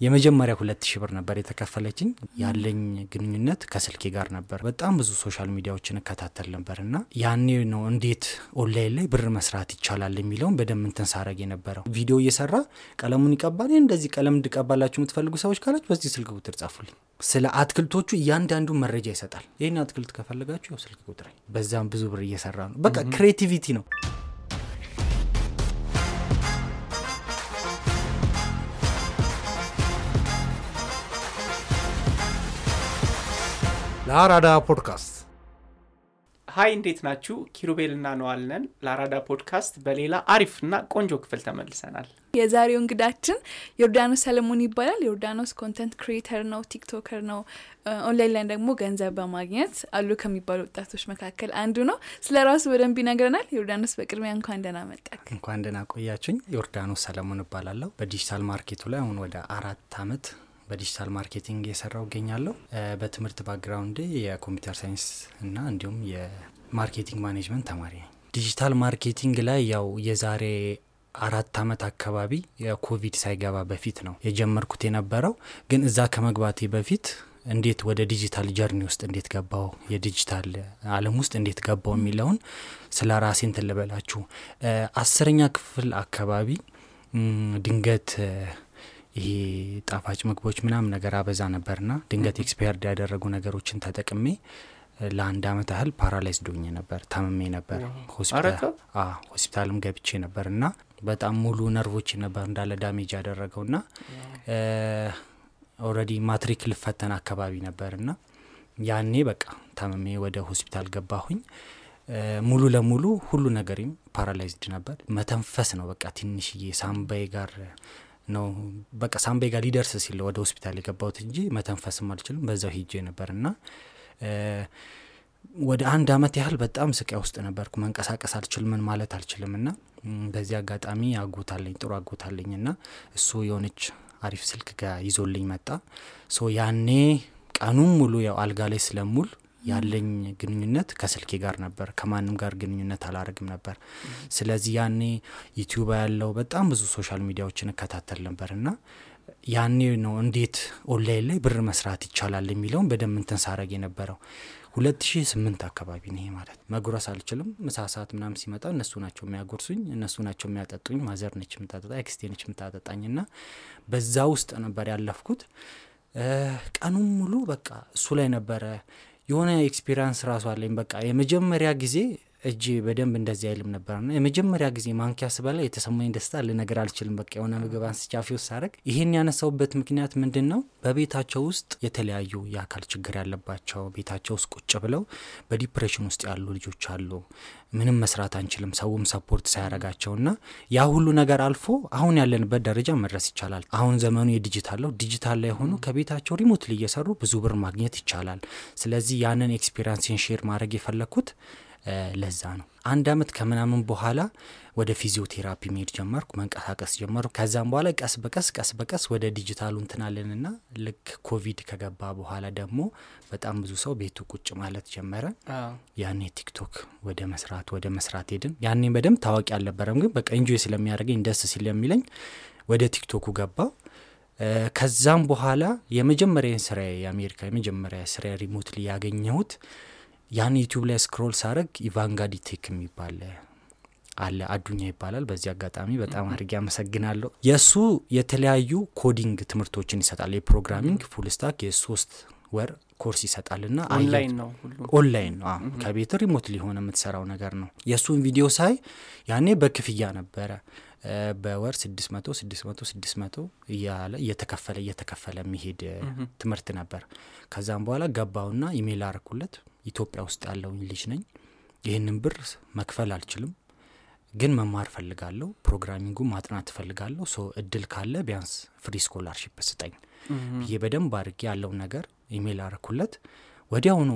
የመጀመሪያ ሁለት ሺህ ብር ነበር የተከፈለችኝ። ያለኝ ግንኙነት ከስልኬ ጋር ነበር። በጣም ብዙ social media ዎችን እከታተል ነበር እና ያኔ ነው እንዴት ኦንላይን ላይ ብር መስራት ይቻላል የሚለውን በደንብ እንትን ሳረግ የነበረው። ቪዲዮ እየሰራ ቀለሙን ይቀባል። እንደዚህ ቀለም እንድቀባላችሁ የምትፈልጉ ሰዎች ካላችሁ በዚህ ስልክ ቁጥር ጻፉልኝ። ስለ አትክልቶቹ እያንዳንዱ መረጃ ይሰጣል። ይህን አትክልት ከፈለጋችሁ ያው ስልክ ቁጥር፣ በዛም ብዙ ብር እየሰራ ነው። በቃ creativity ነው። ለአራዳ ፖድካስት hi እንዴት ናችሁ? ኪሩቤልና ነዋልነን ለአራዳ ፖድካስት በሌላ አሪፍና ቆንጆ ክፍል ተመልሰናል። የዛሬው እንግዳችን ዮርዳኖስ ሰለሞን ይባላል። ዮርዳኖስ content creator ነው፣ TikToker ነው። ኦንላይን ላይ ደግሞ ገንዘብ በማግኘት አሉ ከሚባሉ ወጣቶች መካከል አንዱ ነው። ስለ ራሱ በደንብ ይነግረናል። ዮርዳኖስ በቅድሚያ እንኳን ደህና መጣክ። እንኳን ደህና ቆያችሁኝ። ዮርዳኖስ ሰለሞን እባላለሁ። በ digital market ኡ ላይ አሁን ወደ አራት አመት በ digital marketing እየሰራው እገኛለሁ። በትምህርት background የ computer science እና እንዲሁም የ marketing management ተማሪ ነኝ። digital marketing ላይ ያው የዛሬ አራት አመት አካባቢ የኮቪድ ሳይገባ በፊት ነው የጀመርኩት የነበረው። ግን እዛ ከመግባቴ በፊት እንዴት ወደ digital journey ውስጥ እንዴት ገባው፣ የዲጂታል አለም ውስጥ እንዴት ገባው የሚለውን ስለ ራሴ እንትን ልበላችሁ። አስረኛ ክፍል አካባቢ ድንገት ይሄ ጣፋጭ ምግቦች ምናምን ነገር አበዛ ነበርና ድንገት expired ያደረጉ ነገሮችን ተጠቅሜ ለአንድ አመት ያህል paralyzed ሆኜ ነበር፣ ታምሜ ነበር። ሆስፒታልም ገብቼ ነበር እና በጣም ሙሉ ነርቮች ነበር እንዳለ damage ያደረገው ና already ማትሪክ ልፈተን አካባቢ ነበር እና ያኔ በቃ ታምሜ ወደ ሆስፒታል ገባሁኝ። ሙሉ ለሙሉ ሁሉ ነገሬም paralyzed ነበር። መተንፈስ ነው በቃ ትንሽዬ ሳምባዬ ጋር ነው በቃ ሳምባዬ ጋር ሊደርስ ሲል ወደ ሆስፒታል የገባሁት እንጂ መተንፈስም አልችልም። በዛው ሂጄ ነበር እና ወደ አንድ አመት ያህል በጣም ስቃይ ውስጥ ነበርኩ። መንቀሳቀስ አልችልም፣ ምን ማለት አልችልም። እና በዚህ አጋጣሚ አጎት አለኝ ጥሩ አጎት አለኝ እና እሱ የሆነች አሪፍ ስልክ ጋር ይዞልኝ መጣ። so ያኔ ቀኑም ሙሉ ያው አልጋ ላይ ስለሙል ያለኝ ግንኙነት ከስልኬ ጋር ነበር። ከማንም ጋር ግንኙነት አላረግም ነበር። ስለዚህ ያኔ ዩቲዩብ ያለው በጣም ብዙ social media ዎችን እከታተል ነበር እና ያኔ ነው እንዴት ኦንላይን ላይ ብር መስራት ይቻላል የሚለውን በደንብ እንትን ሳረግ የነበረው። ሁለት ሺ ስምንት አካባቢ ነው ይሄ ማለት። መጉረስ አልችልም። ምሳ ሰዓት ሲመጣ እነሱ ናቸው የሚያጎርሱኝ፣ እነሱ ናቸው የሚያጠጡኝ። mother ነች የምታጠጣ፣ ኤክስቴ ነች የምታጠጣኝ እና በዛ ውስጥ ነበር ያለፍኩት። ቀኑም ሙሉ በቃ እሱ ላይ ነበረ የሆነ experience ራሱ አለኝ። በቃ የመጀመሪያ ጊዜ እጅ በደንብ እንደዚህ አይልም ነበርና የመጀመሪያ ጊዜ ማንኪያ ስበላ የተሰማኝ ደስታ ልነገር አልችልም። በቃ የሆነ ምግብ አንስቼ አፌ ውስጥ ሳረግ ይሄን ያነሳውበት ምክንያት ምንድን ነው? በቤታቸው ውስጥ የተለያዩ የአካል ችግር ያለባቸው ቤታቸው ውስጥ ቁጭ ብለው በ depression ውስጥ ያሉ ልጆች አሉ። ምንም መስራት አንችልም፣ ሰውም support ሳያረጋቸው ና ያ ሁሉ ነገር አልፎ አሁን ያለንበት ደረጃ መድረስ ይቻላል። አሁን ዘመኑ የዲጂታል ነው። ዲጂታል ላይ ሆኑ ከቤታቸው remotely እየሰሩ ብዙ ብር ማግኘት ይቻላል። ስለዚህ ያንን experience ን share ማድረግ የፈለግኩት ለዛ ነው። አንድ አመት ከምናምን በኋላ ወደ ፊዚዮቴራፒ መሄድ ጀመርኩ፣ መንቀሳቀስ ጀመርኩ። ከዛም በኋላ ቀስ በቀስ ቀስ በቀስ ወደ ዲጂታሉ እንትን አልንና ልክ ኮቪድ ከገባ በኋላ ደግሞ በጣም ብዙ ሰው ቤቱ ቁጭ ማለት ጀመረ። ያኔ ቲክቶክ ወደ መስራት ወደ መስራት ሄድን። ያኔ በደንብ ታዋቂ አልነበረም፣ ግን በቃ enjoy ስለሚያደርገኝ ደስ ስለሚለኝ ወደ ቲክቶኩ ገባው። ከዛም በኋላ የመጀመሪያ ስራ የአሜሪካ የመጀመሪያ ስራ remotely ያገኘሁት ያን ዩቲዩብ ላይ scroll ሳረግ ኢቫንጋዲ ቴክ የሚባል አለ አዱኛ ይባላል። በዚህ አጋጣሚ በጣም አድርጌ አመሰግናለሁ። የእሱ የተለያዩ coding ትምህርቶችን ይሰጣል። የ programming full stack የሶስት ወር ኮርስ ይሰጣል ና ኦንላይን ነው ኦንላይን ነው ከቤት remotely ሆነህ የምትሰራው ነገር ነው። የእሱን ቪዲዮ ሳይ ያኔ በክፍያ ነበረ በወር ስድስት መቶ ስድስት መቶ ስድስት መቶ እያለ እየተከፈለ እየተከፈለ የሚሄድ ትምህርት ነበር። ከዛም በኋላ ገባውና ኢሜይል አረኩለት። ኢትዮጵያ ውስጥ ያለውኝ ልጅ ነኝ። ይህንን ብር መክፈል አልችልም፣ ግን መማር ፈልጋለሁ። programming ኡ ማጥናት ፈልጋለሁ። so እድል ካለ ቢያንስ free scholarship ስጠኝ ብዬ በደንብ አድርጌ ያለውን ነገር ኢሜይል አረኩለት። ወዲያውኑ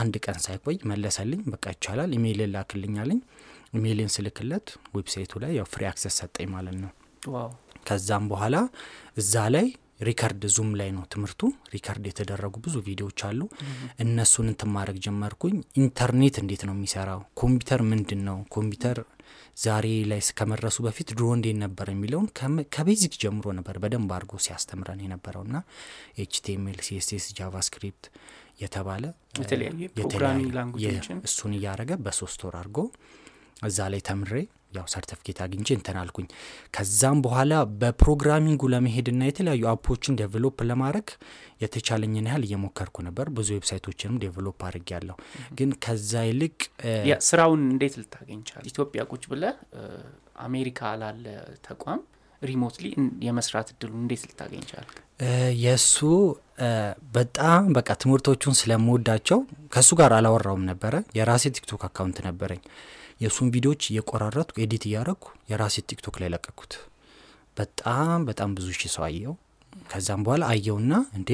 አንድ ቀን ሳይቆይ መለሰልኝ። በቃ ይቻላል፣ ኢሜይል ላክልኝ አለኝ። ኢሜይልን ስልክለት website ኡ ላይ ያው free access ሰጠኝ ማለት ነው። ከዛም በኋላ እዛ ላይ record Zoom ላይ ነው ትምህርቱ record የተደረጉ ብዙ ቪዲዮዎች አሉ። እነሱን እንትን ማድረግ ጀመርኩኝ። ኢንተርኔት እንዴት ነው የሚሰራው? ኮምፒውተር ምንድን ነው ኮምፒውተር ዛሬ ላይ ከመድረሱ በፊት ድሮ እንዴት ነበር የሚለውን ከ basic ጀምሮ ነበር በደንብ አድርጎ ሲያስተምረን የነበረው ና HTML CSS JavaScript የተባለ የተለያዩ እሱን እያረገ በሶስት ወር አድርጎ እዛ ላይ ተምሬ ያው ሰርተፍኬት አግኝቼ እንትን አልኩኝ። ከዛም በኋላ በ programming ኡ ለመሄድና የተለያዩ app ኦችን develop ለማድረግ የተቻለኝን ያህል እየሞከርኩ ነበር። ብዙ website ኦችንም develop አድርግ ያለሁ ግን ከዛ ይልቅ ስራውን እንዴት ልታገኝ ቻልክ ኢትዮጵያ ቁጭ ብለህ አሜሪካ ላለ ተቋም remotely የመስራት እድሉ እንዴት ልታገኝ ቻልክ የእሱ በጣም በቃ ትምህርቶቹን ስለምወዳቸው ከእሱ ጋር አላወራውም ነበረ። የራሴ ቲክቶክ account ነበረኝ የእሱን ቪዲዮዎች እየቆራረጥኩ edit እያረግኩ የራሴ ቲክቶክ ላይ ለቀኩት። በጣም በጣም ብዙ ሺህ ሰው አየው። ከዛም በኋላ አየውና እንዴ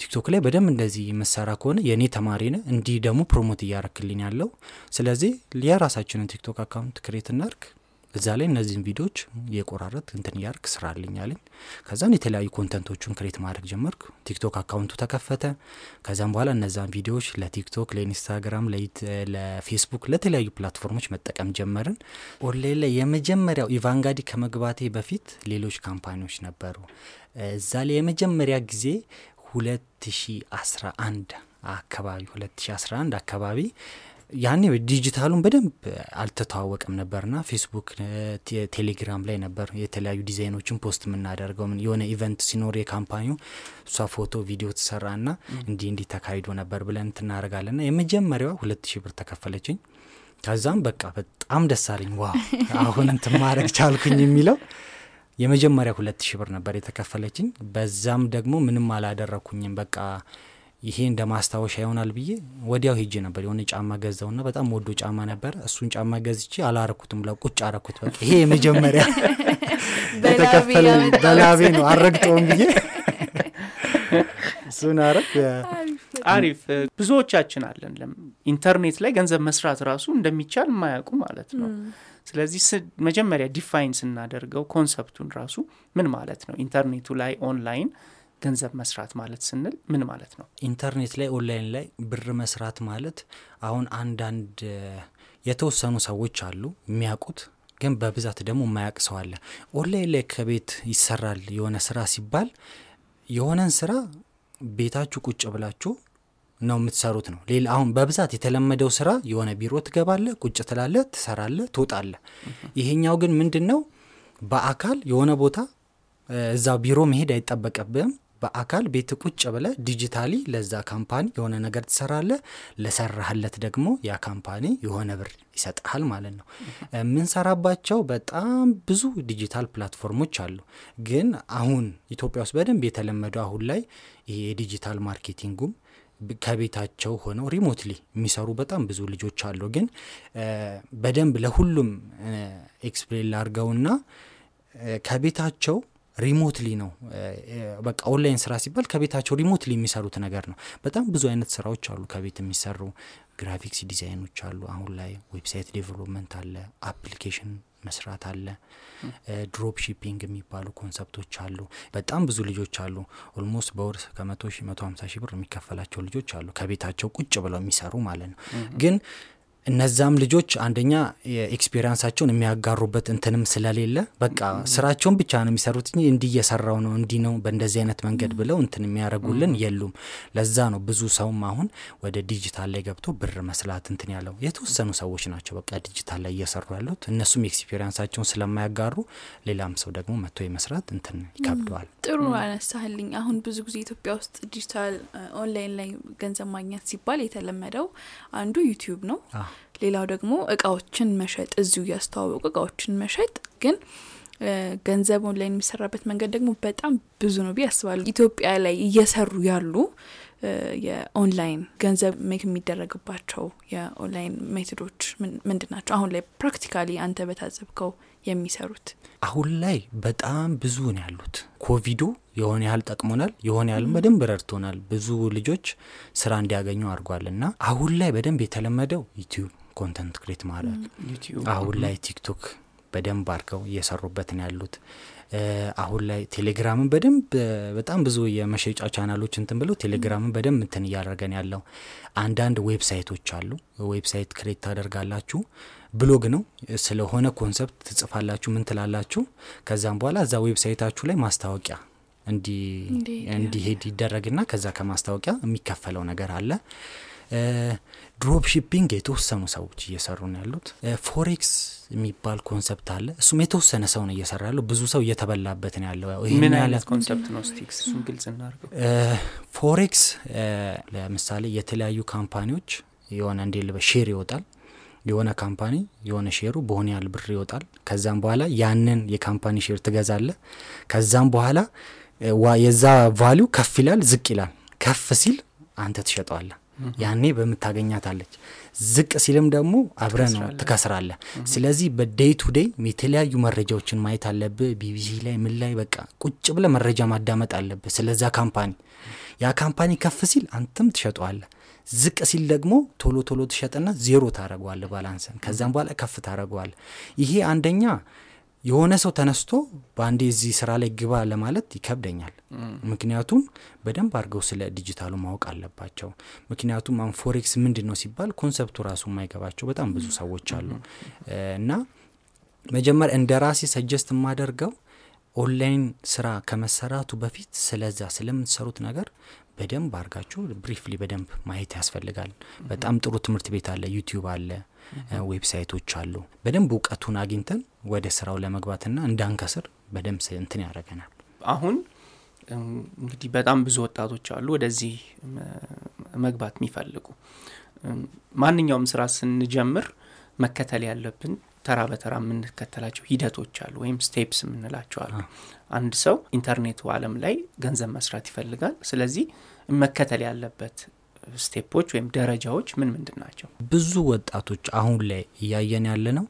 ቲክቶክ ላይ በደንብ እንደዚህ የሚሰራ ከሆነ የእኔ ተማሪ ነው እንዲህ ደግሞ promote እያረክልኝ ያለው። ስለዚህ የራሳችንን ቲክቶክ account create እናርግ እዛ ላይ እነዚህን ቪዲዮዎች እየቆራረጥክ እንትን እያረግክ ስራልኝ አለኝ ከዛን የተለያዩ content ኦቹን create ማድረግ ጀመርኩ። ቲክቶክ account ኡ ተከፈተ። ከዛም በኋላ እነዛን ቪዲዮዎች ለቲክቶክ ለኢንስታግራም ለፌስቡክ ለተለያዩ platform ኦች መጠቀም ጀመርን። ኦንላይን ላይ የመጀመሪያው ኢቫንጋዲ ከመግባቴ በፊት ሌሎች company ዎች ነበሩ። እዛ ላይ የመጀመሪያ ጊዜ 2011 አካባቢ 2011 አካባቢ ያኔ ዲጂታሉን በደንብ አልተተዋወቅም ነበርና ፌስቡክ ቴሌግራም ላይ ነበር የተለያዩ design ኦችን post የምናደርገው። የሆነ event ሲኖር የ company ው እሷ ፎቶ ቪዲዮ ትሰራና እንዲህ እንዲህ ተካሂዶ ነበር ብለን እናደርጋለንና የመጀመሪያዋ ሁለት ሺህ ብር ተከፈለችኝ። ከዛም በቃ በጣም ደስ አለኝ። wow አሁን እንትን ማድረግ ቻልኩኝ የሚለው የመጀመሪያ ሁለት ሺህ ብር ነበር የተከፈለችኝ። በዛም ደግሞ ምንም አላደረግኩኝም በቃ ይሄ እንደ ማስታወሻ ይሆናል ብዬ ወዲያው ሄጄ ነበር። የሆነ ጫማ ገዛውና በጣም ውድ ጫማ ነበር። እሱን ጫማ ገዝቼ አላረኩትም ቁጭ አረኩት በቃ። ይሄ የመጀመሪያ የተከፈለ በላቤ ነው። አልረግጠውም ብዬ እሱን አረግ አሪፍ ብዙዎቻችን አለን። ኢንተርኔት ላይ ገንዘብ መስራት ራሱ እንደሚቻል የማያውቁ ማለት ነው። ስለዚህ መጀመሪያ define ስናደርገው concept ኡን ራሱ ምን ማለት ነው? ኢንተርኔቱ ላይ ኦንላይን ገንዘብ መስራት ማለት ስንል ምን ማለት ነው? ኢንተርኔት ላይ ኦንላይን ላይ ብር መስራት ማለት አሁን አንዳንድ የተወሰኑ ሰዎች አሉ የሚያውቁት ግን በብዛት ደግሞ የማያውቅ ሰው አለ። ኦንላይን ላይ ከቤት ይሰራል የሆነ ስራ ሲባል የሆነን ስራ ቤታችሁ ቁጭ ብላችሁ ነው የምትሰሩት ነው። ሌላ አሁን በብዛት የተለመደው ስራ የሆነ ቢሮ ትገባለህ ቁጭ ትላለህ ትሰራለህ ትወጣለህ ይሄኛው ግን ምንድን ነው በአካል የሆነ ቦታ እዛ ቢሮ መሄድ አይጠበቅብህም በአካል ቤት ቁጭ ብለህ digitally ለዛ company የሆነ ነገር ትሰራለህ ለሰራህለት ደግሞ ያ company የሆነ ብር ይሰጥሃል ማለት ነው። የምንሰራባቸው በጣም ብዙ digital platform ኦች አሉ። ግን አሁን ኢትዮጵያ ውስጥ በደንብ የተለመደው አሁን ላይ ይሄ የ digital marketing ኡም ከቤታቸው ሆነው remotely የሚሰሩ በጣም ብዙ ልጆች አሉ። ግን በደንብ ለሁሉም explain ላርገውና ከቤታቸው remotely ነው። በቃ ኦንላይን ስራ ሲባል ከቤታቸው remotely የሚሰሩት ነገር ነው። በጣም ብዙ አይነት ስራዎች አሉ። ከቤት የሚሰሩ graphics design ኦች አሉ። አሁን ላይ website development አለ። application መስራት አለ። drop shipping የሚባሉ concept ኦች አሉ። በጣም ብዙ ልጆች አሉ። almost በወር ከመቶ ሺ መቶ ሀምሳ ሺህ ብር የሚከፈላቸው ልጆች አሉ። ከቤታቸው ቁጭ ብለው የሚሰሩ ማለት ነው። ግን እነዛም ልጆች አንደኛ experience ኣቸውን የሚያጋሩበት እንትንም ስለሌለ በቃ ስራቸውን ብቻ ነው የሚሰሩት እንጂ እንዲህ እየሰራው ነው እንዲህ ነው በእንደዚህ አይነት መንገድ ብለው እንትን የሚያደረጉልን የሉም። ለዛ ነው ብዙ ሰውም አሁን ወደ ዲጂታል ላይ ገብቶ ብር መስራት እንትን ያለው። የተወሰኑ ሰዎች ናቸው በቃ ዲጂታል ላይ እየሰሩ ያሉት። እነሱም experience ኣቸውን ስለማያጋሩ ሌላም ሰው ደግሞ መጥቶ የመስራት እንትን ይከብደዋል። ጥሩ አነሳህልኝ። አሁን ብዙ ጊዜ ኢትዮጵያ ውስጥ ዲጂታል ኦንላይን ላይ ገንዘብ ማግኘት ሲባል የተለመደው አንዱ ዩቲዩብ ነው ሌላው ደግሞ እቃዎችን መሸጥ እዚሁ እያስተዋወቁ እቃዎችን መሸጥ ግን ገንዘብ ኦንላይን የሚሰራበት መንገድ ደግሞ በጣም ብዙ ነው ብዬ አስባለሁ። ኢትዮጵያ ላይ እየሰሩ ያሉ የኦንላይን ገንዘብ make የሚደረግባቸው የ online method ኦች ምንድን ናቸው? አሁን ላይ practically አንተ በታዘብከው የሚሰሩት? አሁን ላይ በጣም ብዙ ነው ያሉት። ኮቪዱ የሆነ ያህል ጠቅሞናል የሆነ ያህል በደንብ ረድቶናል። ብዙ ልጆች ስራ እንዲያገኙ አድርጓል እና አሁን ላይ በደንብ የተለመደው ዩቲዩብ content create ማድረግ አሁን ላይ ቲክቶክ በደንብ አድርገው እየሰሩበት ነው ያሉት አሁን ላይ ቴሌግራምን በደንብ በጣም ብዙ የመሸጫ ቻናሎች እንትን ብለው ቴሌግራምን በደንብ እንትን እያደረገን ያለው አንዳንድ website ኦች አሉ። website create ታደርጋላችሁ። ብሎግ ነው ስለሆነ concept ትጽፋላችሁ፣ ምን ትላላችሁ። ከዛም በኋላ እዛ website ኣችሁ ላይ ማስታወቂያ እንዲሄድ ይደረግና ከዛ ከማስታወቂያ የሚከፈለው ነገር አለ። drop shipping የተወሰኑ ሰዎች እየሰሩ ነው ያሉት። forex የሚባል concept አለ። እሱም የተወሰነ ሰው ነው እየሰራ ያለው። ብዙ ሰው እየተበላበት ነው ያለው። ምን አይነት concept ነው? ስቲክስ እሱን ግልጽ እናድርገው። forex ለምሳሌ የተለያዩ company ዎች የሆነ እንዴት ልበል share ይወጣል የሆነ company የሆነ share ኡ በሆነ ያህል ብር ይወጣል። ከዛም በኋላ ያንን የ company share ትገዛለህ። ከዛም በኋላ የዛ value ከፍ ይላል፣ ዝቅ ይላል። ከፍ ሲል አንተ ትሸጠዋለህ። ያኔ የምታገኛት አለች። ዝቅ ሲልም ደግሞ አብረህ ነው ትከስራለህ። ስለዚህ በ day to day የተለያዩ መረጃዎችን ማየት አለብህ። ቢቢሲ ላይ ምን ላይ በቃ ቁጭ ብለህ መረጃ ማዳመጥ አለብህ ስለዛ company። ያ company ከፍ ሲል አንተም ትሸጠዋለህ። ዝቅ ሲል ደግሞ ቶሎ ቶሎ ትሸጥና ዜሮ ታደርገዋለህ balance ህን። ከዛም በኋላ ከፍ ታደርገዋለህ። ይሄ አንደኛ የሆነ ሰው ተነስቶ በአንዴ እዚህ ስራ ላይ ግባ ለማለት ይከብደኛል። ምክንያቱም በደንብ አድርገው ስለ ዲጂታሉ ማወቅ አለባቸው። ምክንያቱም አሁን forex ምንድን ነው ሲባል concept ኡ ራሱ የማይገባቸው በጣም ብዙ ሰዎች አሉ እና መጀመሪያ እንደ ራሴ suggest የማደርገው ኦንላይን ስራ ከመሰራቱ በፊት ስለዛ ስለምትሰሩት ነገር በደንብ አድርጋችሁ briefly በደንብ ማየት ያስፈልጋል። በጣም ጥሩ ትምህርት ቤት አለ፣ ዩቲዩብ አለ፣ website ኦች አሉ። በደንብ እውቀቱን አግኝተን ወደ ስራው ለመግባትና እንዳንከስር በደንብ እንትን ያደርገናል። አሁን እንግዲህ በጣም ብዙ ወጣቶች አሉ ወደዚህ መግባት የሚፈልጉ። ማንኛውም ስራ ስንጀምር መከተል ያለብን ተራ በተራ የምንከተላቸው ሂደቶች አሉ፣ ወይም steps የምንላቸው አሉ። አንድ ሰው ኢንተርኔቱ አለም ላይ ገንዘብ መስራት ይፈልጋል። ስለዚህ መከተል ያለበት step ኦች ወይም ደረጃዎች ምን ምንድን ናቸው? ብዙ ወጣቶች አሁን ላይ እያየን ያለ ነው።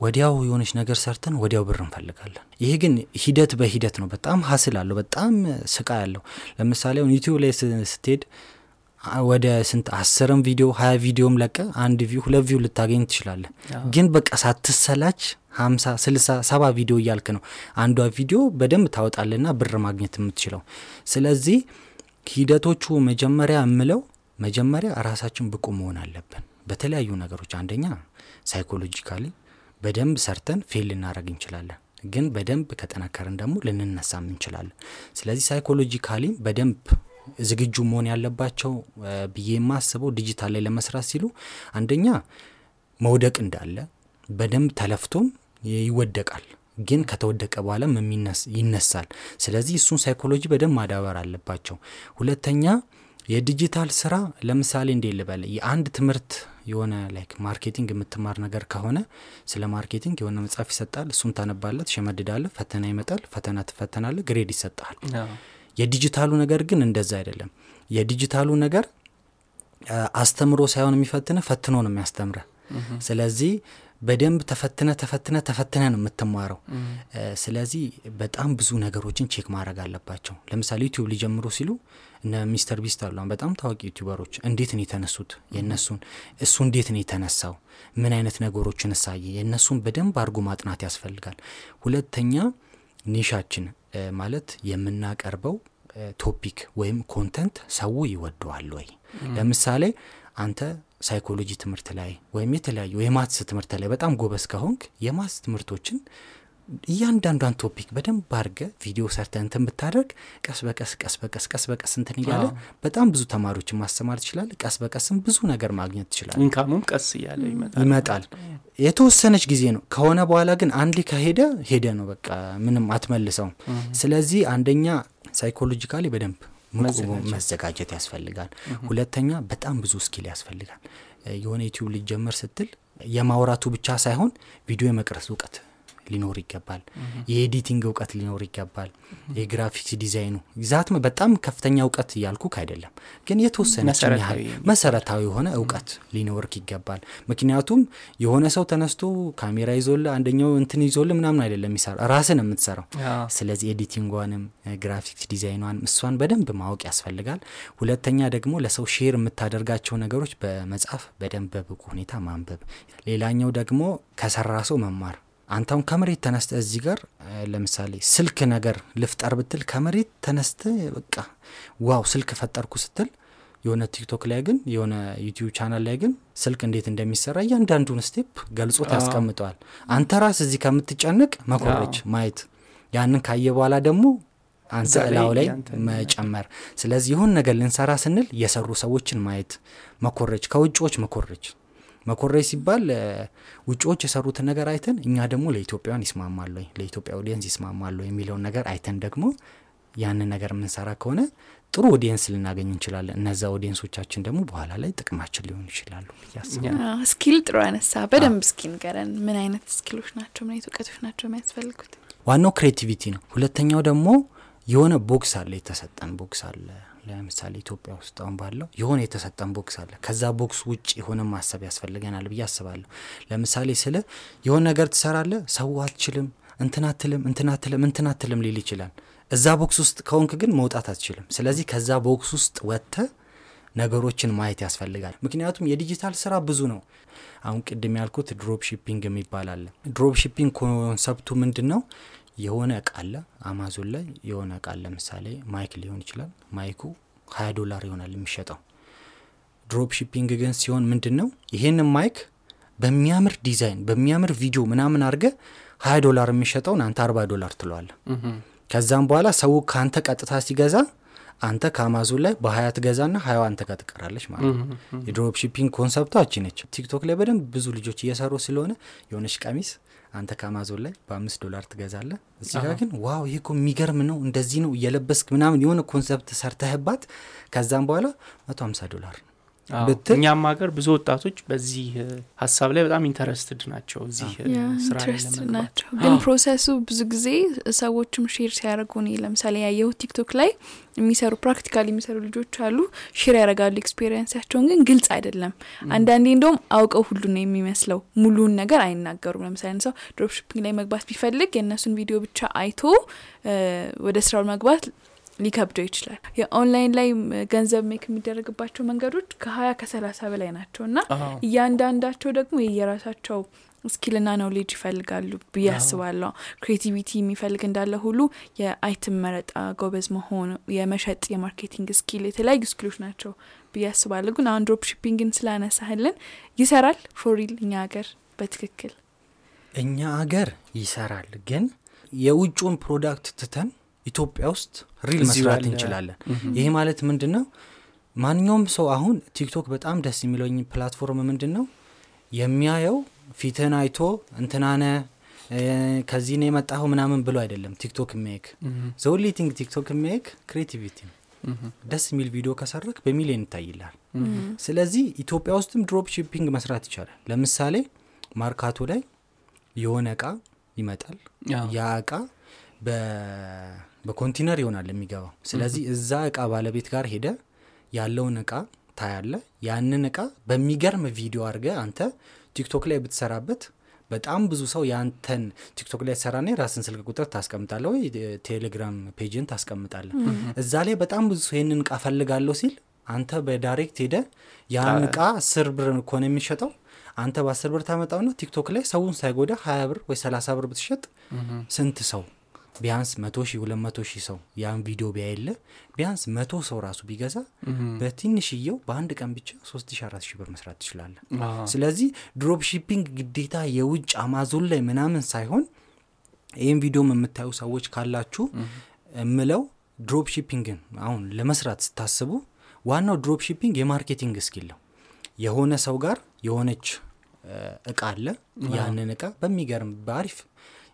ወዲያው የሆነች ነገር ሰርተን ወዲያው ብር እንፈልጋለን። ይሄ ግን ሂደት በሂደት ነው። በጣም hustle አለው። በጣም ስቃይ አለው ለምሳሌ አሁን ዩቲዩብ ላይ ስትሄድ ወደ ስንት አስርም ቪዲዮ ሀያ ቪዲዮም ለቀህ አንድ view ሁለት view ልታገኝ ትችላለህ። ግን በቃ ሳትሰላች ሀምሳ ስልሳ ሰባ ቪዲዮ እያልክ ነው አንዷ ቪዲዮ በደንብ ታወጣህና ብር ማግኘት የምትችለው። ስለዚህ ሂደቶቹ መጀመሪያ የምለው መጀመሪያ ራሳችን ብቁ መሆን አለብን በተለያዩ ነገሮች። አንደኛ psychologically በደንብ ሰርተን fail ልናደርግ እንችላለን፣ ግን በደንብ ከጠነከርን ደግሞ ልንነሳም እንችላለን። ስለዚህ psychologically በደንብ ዝግጁ መሆን ያለባቸው ብዬ የማስበው ዲጂታል ላይ ለመስራት ሲሉ አንደኛ መውደቅ እንዳለ በደንብ ተለፍቶም ይወደቃል ግን ከተወደቀ በኋላም ይነሳል። ስለዚህ እሱን ሳይኮሎጂ በደንብ ማዳበር አለባቸው። ሁለተኛ የዲጂታል ስራ ለምሳሌ እንዴት ልበል የአንድ ትምህርት የሆነ like marketing የምትማር ነገር ከሆነ ስለ marketing የሆነ መጽሐፍ ይሰጥሃል። እሱን ታነባለህ፣ ትሸመድዳለህ፣ ፈተና ይመጣል፣ ፈተና ትፈተናለህ፣ grade ይሰጥሃል። የዲጂታሉ ነገር ግን እንደዛ አይደለም። የዲጂታሉ ነገር አስተምሮ ሳይሆን የሚፈትንህ ፈትኖ ነው የሚያስተምርህ። ስለዚህ በደንብ ተፈትነህ ተፈትነህ ተፈትነህ ነው የምትማረው። ስለዚህ በጣም ብዙ ነገሮችን check ማድረግ አለባቸው። ለምሳሌ ዩቲዩብ ሊጀምሩ ሲሉ እነ ሚስተር ቢስት አሉ በጣም ታዋቂ YouTuber ኦች እንዴት ነው የተነሱት? የእነሱን እሱ እንዴት ነው የተነሳው? ምን አይነት ነገሮችን አሳየ? የእነሱን በደንብ አድርጎ ማጥናት ያስፈልጋል። ሁለተኛ niche ኣችን ማለት የምናቀርበው topic ወይም content ሰው ይወደዋል ወይ? ለምሳሌ አንተ ሳይኮሎጂ ትምህርት ላይ ወይም የተለያዩ የ maths ትምህርት ላይ በጣም ጎበዝ ከሆንክ የ maths ትምህርቶችን እያንዳንዷን topic በደንብ አድርገህ ቪዲዮ ሰርተህ እንትን ብታደርግ ቀስ በቀስ ቀስ በቀስ ቀስ በቀስ እንትን እያለ በጣም ብዙ ተማሪዎችን ማስተማር ትችላለህ። ቀስ በቀስም ብዙ ነገር ማግኘት ትችላለህ። income ኡም ቀስ እያለ ይመጣል። የተወሰነች ጊዜ ነው። ከሆነ በኋላ ግን አንዴ ከሄደ ሄደ ነው በቃ ምንም አትመልሰውም። ስለዚህ አንደኛ psychologically በደንብ መዘጋጀት ያስፈልጋል። ሁለተኛ በጣም ብዙ skill ያስፈልጋል። የሆነ ዩቲዩብ ልትጀምር ስትል የማውራቱ ብቻ ሳይሆን ቪዲዮ የመቅረጽ እውቀት ሊኖርህ ይገባል። የ editing እውቀት ሊኖርህ ይገባል። የ graphics design ኡ ዛት በጣም ከፍተኛ እውቀት እያልኩህ አይደለም፣ ግን የተወሰነ ያህል መሰረታዊ የሆነ እውቀት ሊኖርህ ይገባል። ምክንያቱም የሆነ ሰው ተነስቶ ካሜራ ይዞልህ አንደኛው እንትን ይዞልህ ምናምን አይደለም የሚሰራ ራስህን የምትሰራው። ስለዚህ editing ኧንም graphics design ኧንም እሷን በደንብ ማወቅ ያስፈልጋል። ሁለተኛ ደግሞ ለሰው share የምታደርጋቸው ነገሮች በመጻፍ በደንብ በብቁ ሁኔታ ማንበብ። ሌላኛው ደግሞ ከሰራ ሰው መማር አንተ አሁን ከመሬት ተነስተህ እዚህ ጋር ለምሳሌ ስልክ ነገር ልፍጠር ብትል ከመሬት ተነስተህ በቃ wow ስልክ ፈጠርኩ ስትል የሆነ ቲክቶክ ላይ ግን የሆነ ዩቲዩብ ቻናል ላይ ግን ስልክ እንዴት እንደሚሰራ እያንዳንዱን step ገልጾት ያስቀምጠዋል። አንተ ራስህ እዚህ ከምትጨነቅ መኮረጅ ማየት ያንን ካየህ በኋላ ደግሞ አንተ እላዩ ላይ መጨመር። ስለዚህ የሆነ ነገር ልንሰራ ስንል የሰሩ ሰዎችን ማየት መኮረጅ፣ ከውጭዎች መኮረጅ መኮረጅ ሲባል ውጭዎች የሰሩትን ነገር አይተን እኛ ደግሞ ለኢትዮጵያውያን ይስማማሉ ለኢትዮጵያ audience ይስማማሉ የሚለውን ነገር አይተን ደግሞ ያንን ነገር የምንሰራ ከሆነ ጥሩ audience ልናገኝ እንችላለን። እነዛ audience ኦቻችን ደግሞ በኋላ ላይ ጥቅማችን ሊሆኑ ይችላሉ skill ጥሩ አነሳህ። በደንብ እስኪ ንገረን። ምን አይነት skill ኦች ናቸው? ምን አይነት እውቀቶች ናቸው የሚያስፈልጉት? ዋናው creativity ነው። ሁለተኛው ደግሞ የሆነ box አለ፣ የተሰጠን box አለ። ለምሳሌ ኢትዮጵያ ውስጥ አሁን ባለው የሆነ የተሰጠን box አለ። ከዛ box ውጭ የሆነ ማሰብ ያስፈልገናል ብዬ አስባለሁ። ለምሳሌ ስለ የሆነ ነገር ትሰራለህ፣ ሰው አትችልም፣ አትልም፣ እንትን አትልም ሊል ይችላል። እዛ box ውስጥ ከሆንክ ግን መውጣት አትችልም። ስለዚህ ከዛ box ውስጥ ወጥተ ነገሮችን ማየት ያስፈልጋል። ምክንያቱም የዲጂታል ስራ ብዙ ነው። አሁን ቅድም ያልኩት drop shipping የሚባል አለ። drop shipping concept ኡ ምንድን ነው? የሆነ እቃ አለ አማዞን ላይ የሆነ እቃ ለምሳሌ mic ሊሆን ይችላል። mic ኡ ሀያ ዶላር ይሆናል የሚሸጠው። drop shipping ግን ሲሆን ምንድን ነው? ይሄንን mic በሚያምር ዲዛይን በሚያምር ቪዲዮ ምናምን አድርገህ ሀያ ዶላር የሚሸጠውን አንተ አርባ ዶላር ትለዋለህ። ከዛም በኋላ ሰው ከአንተ ቀጥታ ሲገዛ አንተ ከአማዞን ላይ በሀያ ትገዛና ሀያዋ አንተ ጋር ትቀራለች ማለት ነው። የ drop shipping concept ዋ እቺ ነች። ቲክቶክ ላይ በደንብ ብዙ ልጆች እየሰሩ ስለሆነ የሆነች ቀሚስ አንተ ከአማዞን ላይ በአምስት ዶላር ትገዛለህ። እዚህ ጋር ግን wow ይሄ እኮ የሚገርም ነው እንደዚህ ነው እየለበስክ ምናምን የሆነ concept ሰርተህባት ከዛም በኋላ መቶ ሀምሳ ዶላር ነው። ብትል- እኛም ሀገር ብዙ ወጣቶች በዚህ ሀሳብ ላይ በጣም interested ናቸው እዚህ ስራ ናቸው። ግን process ኡ ብዙ ጊዜ ሰዎችም share ሲያደርጉ እኔ ለምሳሌ ያየሁት ቲክቶክ ላይ የሚሰሩ practical የሚሰሩ ልጆች አሉ። share ያደርጋሉ experience ኣቸውን፣ ግን ግልጽ አይደለም። አንዳንዴ እንደውም አውቀው ሁሉ ነው የሚመስለው፣ ሙሉን ነገር አይናገሩም። ለምሳሌ ሰው drop shipping ላይ መግባት ቢፈልግ የእነሱን ቪዲዮ ብቻ አይቶ ወደ ስራው መግባት ሊከብደው ይችላል። የኦንላይን ላይ ገንዘብ make የሚደረግባቸው መንገዶች ከሀያ ከሰላሳ በላይ ናቸው እና እያንዳንዳቸው ደግሞ የየራሳቸው skill ና knowledge ይፈልጋሉ ብዬ አስባለሁ። creativity የሚፈልግ እንዳለ ሁሉ የ item መረጣ ጎበዝ መሆን፣ የመሸጥ የ marketing skill የተለያዩ skill ኦች ናቸው ብዬ አስባለሁ። ግን አሁን drop shipping ን ስላነሳህልን ይሰራል for real እኛ ሀገር በትክክል እኛ አገር ይሰራል፣ ግን የውጭውን product ትተን ኢትዮጵያ ውስጥ real መስራት እንችላለን። እህም፣ ይሄ ማለት ምንድን ነው? ማንኛውም ሰው አሁን ቲክቶክ በጣም ደስ የሚለኝ platform ምንድን ነው የሚያየው ፊትህን አይቶ እንትናነ ከዚህ ነው የመጣኸው ምናምን ብሎ አይደለም ቲክቶክ የሚያይክ እህም፣ the only thing ቲክቶክ የሚያይክ creativity ነው። እህም፣ ደስ የሚል ቪዲዮ ከሰራክ በሚሊዮን እህም። ስለዚህ ኢትዮጵያ ውስጥም drop shipping መስራት ይቻላል። ለምሳሌ ማርካቶ ላይ የሆነ እቃ ይመጣል። ያ እቃ በኮንቲነር ይሆናል የሚገባው። ስለዚህ እዛ እቃ ባለቤት ጋር ሄደህ ያለውን እቃ ታያለህ። ያንን እቃ በሚገርም ቪዲዮ አድርገህ አንተ ቲክቶክ ላይ ብትሰራበት በጣም ብዙ ሰው የአንተን ቲክቶክ ላይ ተሰራና የራስን ስልክ ቁጥር ታስቀምጣለህ ወይ ቴሌግራም page ህን ታስቀምጣለህ። እዛ ላይ በጣም ብዙ ሰው ይህንን እቃ ፈልጋለሁ ሲል አንተ በ direct ሄደህ ያን እቃ አስር ብር ከሆነ የሚሸጠው አንተ በአስር ብር ታመጣውና ቲክቶክ ላይ ሰውን ሳይጎዳ ሀያ ብር ወይ ሰላሳ ብር ብትሸጥ ስንት ሰው ቢያንስ መቶ ሺህ ሁለት መቶ ሺህ ሰው ያን ቪዲዮ ቢያይለ ቢያንስ መቶ ሰው ራሱ ቢገዛ በትንሽየው በአንድ ቀን ብቻ ሶስት ሺህ አራት ሺህ ብር መስራት ትችላለህ። ስለዚህ drop shipping ግዴታ የውጭ አማዞን ላይ ምናምን ሳይሆን ይህም ቪዲዮም የምታዩ ሰዎች ካላችሁ እምለው drop shipping ን አሁን ለመስራት ስታስቡ ዋናው drop shipping የ marketing skill ነው። የሆነ ሰው ጋር የሆነች እቃ አለ። ያንን እቃ በሚገርም በአሪፍ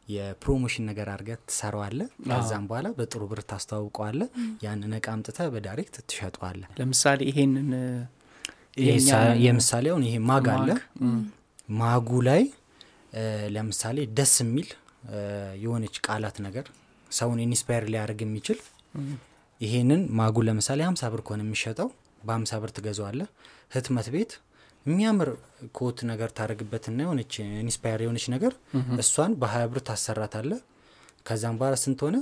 የ promotion ነገር አድርገህ ትሰራዋለህ። ከዛም በኋላ በጥሩ ብር ታስተዋውቀዋለህ። ያንን እቃ አምጥተህ በ direct ትሸጠዋለህ። ለምሳሌ ይሄንን የምሳሌ አሁን ይሄ mug አለ mug ኡ ላይ ለምሳሌ ደስ የሚል የሆነች ቃላት ነገር ሰውን inspire ሊያደርግ የሚችል ይሄንን mug ኡ ለምሳሌ ሀምሳ ብር ከሆነ የሚሸጠው በሀምሳ ብር ትገዛዋለህ። ህትመት ቤት የሚያምር quote ነገር ታደርግበትና የሆነች inspire የሆነች ነገር እሷን በሀያ ብር ታሰራታለህ። ከዛም በኋላ ስንት ሆነ?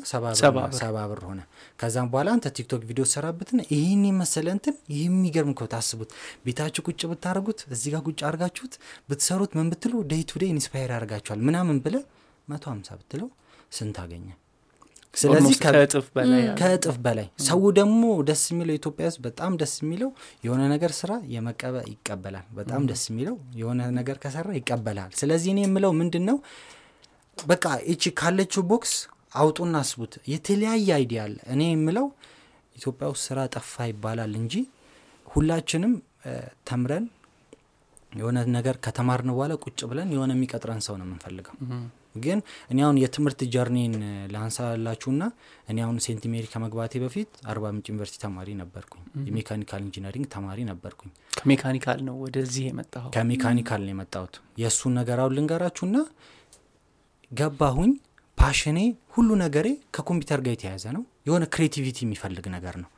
ሰባ ብር ሆነ፣ ከዛም በኋላ አንተ ቲክቶክ ቪዲዮ ሰራበትና ይህን የመሰለ እንትን ይህ የሚገርም ከው ታስቡት ቤታችሁ ቁጭ ብታደርጉት እዚህ ጋር ቁጭ አድርጋችሁት ብትሰሩት ምን ብትሉ day to day inspire ያደርጋችኋል። ምናምን ብለህ መቶ ሀምሳ ብትለው ስንት አገኘ ስለዚህ ከእጥፍ በላይ ሰው ደግሞ ደስ የሚለው ኢትዮጵያ ውስጥ በጣም ደስ የሚለው የሆነ ነገር ስራ የመቀበ ይቀበላል። በጣም ደስ የሚለው የሆነ ነገር ከሰራ ይቀበላል። ስለዚህ እኔ የምለው ምንድን ነው በቃ ይቺ ካለችው box አውጡና አስቡት። የተለያየ idea አለ። እኔ የምለው ኢትዮጵያ ውስጥ ስራ ጠፋ ይባላል እንጂ ሁላችንም ተምረን የሆነ ነገር ከተማርን በኋላ ቁጭ ብለን የሆነ የሚቀጥረን ሰው ነው የምንፈልገው ግን እኔ አሁን የትምህርት journey ን ላንሳላችሁና እኔ አሁን ሴንት ሜሪ ከመግባቴ በፊት አርባ ምንጭ ዩኒቨርሲቲ ተማሪ ነበርኩኝ። የ mechanical engineering ተማሪ ነበርኩኝ። ከ mechanical ነው ወደዚህ የመጣው ከ mechanical ነው የመጣሁት። የእሱን ነገር አሁን ልንገራችሁና ገባሁኝ። passion ኤ ሁሉ ነገሬ ከኮምፒውተር ጋር የተያያዘ ነው። የሆነ creativity የሚፈልግ ነገር ነው።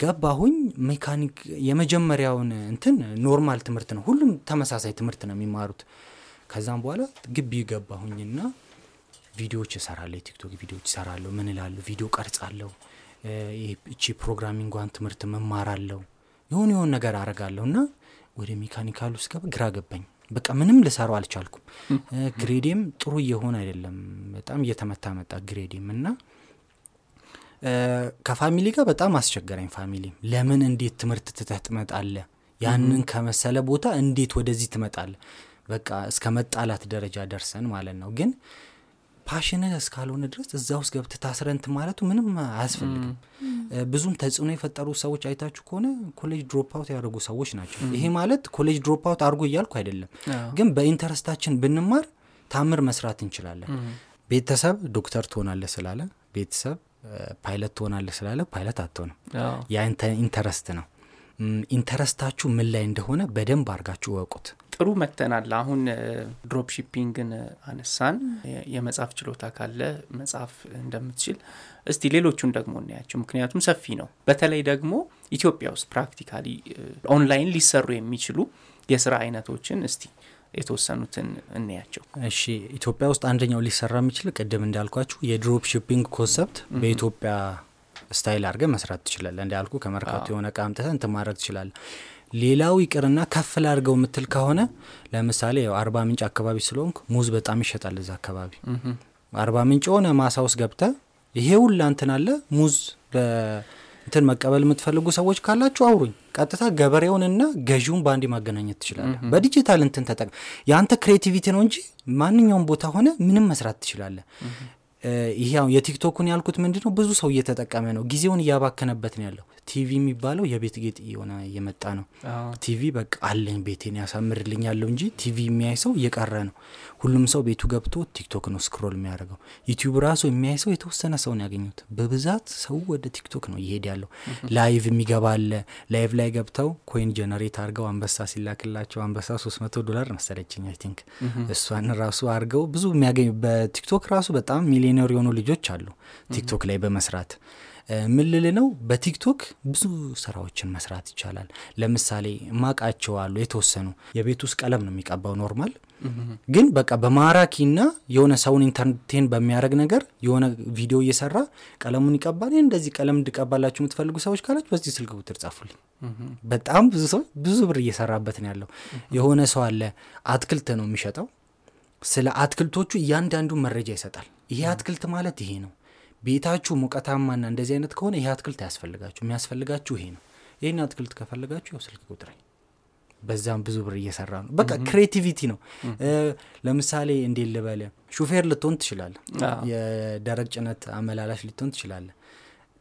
ገባሁኝ። ሜካኒክ የመጀመሪያውን እንትን normal ትምህርት ነው። ሁሉም ተመሳሳይ ትምህርት ነው የሚማሩት ከዛም በኋላ ግቢ ገባሁኝና ቪዲዮዎች እሰራለሁ የቲክቶክ ቪዲዮዎች እሰራለሁ ምን እላለሁ ቪዲዮ ቀርጻለሁ እቺ programming ዋን ትምህርት መማራለሁ የሆነ የሆነ ነገር አረጋለሁ እና ወደ mechanical ውስጥ ገባ ግራ ገባኝ። በቃ ምንም ልሰራው አልቻልኩም። grade ኤም ጥሩ እየሆነ አይደለም በጣም እየተመታ መጣ grade ኤም እና ከ family ጋር በጣም አስቸገረኝ family ም ለምን እንዴት ትምህርት ትተህ ትመጣለህ? ያንን ከመሰለ ቦታ እንዴት ወደዚህ ትመጣለህ በቃ እስከ መጣላት ደረጃ ደርሰን ማለት ነው። ግን passion ህ እስካልሆነ ድረስ እዛ ውስጥ ገብተህ ታስረህ እንትን ማለቱ ምንም አያስፈልግም። ብዙም ተጽዕኖ የፈጠሩ ሰዎች አይታችሁ ከሆነ ኮሌጅ drop out ያደረጉ ሰዎች ናቸው። ይሄ ማለት ኮሌጅ drop out አድርጉ እያልኩ አይደለም። ግን በ interest ኣችን ብንማር ታምር መስራት እንችላለን። ቤተሰብ ዶክተር ትሆናለህ ስላለ ቤተሰብ ፓይለት ትሆናለህ ስላለ ፓይለት አትሆንም። ያ inte- interest ነው። interest ኣችሁ ምን ላይ እንደሆነ በደንብ አድርጋችሁ እወቁት ጥሩ መጥተናል አሁን drop shipping ን አነሳን። የ- የመጻፍ ችሎታ ካለ መጻፍ እንደምትችል እስቲ ሌሎቹን ደግሞ እናያቸው። ምክንያቱም ሰፊ ነው። በተለይ ደግሞ ኢትዮጵያ ውስጥ practically online ሊሰሩ የሚችሉ የስራ አይነቶችን እስቲ የተወሰኑትን እንያቸው እሺ ኢትዮጵያ ውስጥ አንደኛው ሊሰራ የሚችል ቅድም እንዳልኳችሁ የ drop shipping concept በኢትዮጵያ style አድርገህ መስራት ትችላለህ እንዳልኩ ከመርካቶ የሆነ እቃ አምጥተህ እንትን ማድረግ ትችላለህ ሌላው ይቅርና ከፍ ላድርገው የምትል ከሆነ ለምሳሌ ያው አርባ ምንጭ አካባቢ ስለሆንኩ ሙዝ በጣም ይሸጣል እዛ አካባቢ። አርባ ምንጭ የሆነ ማሳ ውስጥ ገብተህ ይሄ ሁላ እንትን አለ ሙዝ በእንትን መቀበል የምትፈልጉ ሰዎች ካላችሁ አውሩኝ። ቀጥታ ገበሬውንና ገዢውን በአንድ ማገናኘት ትችላለህ። በዲጂታል እንትን ተጠቅመህ የአንተ creativity ነው እንጂ ማንኛውም ቦታ ሆነ ምንም መስራት ትችላለህ። እ፣ ይሄ የቲክቶኩን ያልኩት ምንድን ነው ብዙ ሰው እየተጠቀመ ነው። ጊዜውን እያባከነበት ነው ያለው ቲቪ የሚባለው የቤት ጌጥ እየሆነ እየመጣ ነው። ቲቪ በቃ አለኝ ቤቴን ያሳምርልኝ ያለው እንጂ ቲቪ የሚያይ ሰው እየቀረ ነው። ሁሉም ሰው ቤቱ ገብቶ ቲክቶክ ነው scroll የሚያደርገው። ዩቲዩብ ራሱ የሚያይ ሰው የተወሰነ ሰው ነው ያገኙት በብዛት ሰው ወደ ቲክቶክ ነው እየሄደ ያለው። live የሚገባ አለ። ላይቭ ላይ ገብተው coin generate አድርገው አንበሳ ሲላክላቸው አንበሳ 300 ዶላር መሰለችኝ I think። እሷን ራሱ አድርገው ብዙ የሚያገኙ በቲክቶክ ራሱ በጣም ሚሊዮነር የሆኑ ልጆች አሉ። ቲክቶክ ላይ በመስራት ምን ልል ነው? በቲክቶክ ብዙ ስራዎችን መስራት ይቻላል። ለምሳሌ ማቃቸው አሉ የተወሰኑ። የቤት ውስጥ ቀለም ነው የሚቀባው normal። ግን በቃ በማራኪና የሆነ ሰውን entertain በሚያደርግ ነገር የሆነ ቪዲዮ እየሰራ ቀለሙን ይቀባል። ይህ እንደዚህ ቀለም እንድቀባላችሁ የምትፈልጉ ሰዎች ካላችሁ በዚህ ስልክ ቁጥር ጻፉልኝ። በጣም ብዙ ሰው ብዙ ብር እየሰራበት ነው ያለው። የሆነ ሰው አለ አትክልት ነው የሚሸጠው። ስለ አትክልቶቹ እያንዳንዱ መረጃ ይሰጣል። ይሄ አትክልት ማለት ይሄ ነው ቤታችሁ ሙቀታማና እንደዚህ አይነት ከሆነ ይሄ አትክልት አያስፈልጋችሁ። የሚያስፈልጋችሁ ይሄ ነው። ይህን አትክልት ከፈለጋችሁ ያው ስልክ ቁጥር በዛም ብዙ ብር እየሰራ ነው። በቃ ክሬቲቪቲ ነው። ለምሳሌ እንዴት ልበለ ሹፌር ልትሆን ትችላለህ የደረቅ ጭነት አመላላሽ ልትሆን ትችላለህ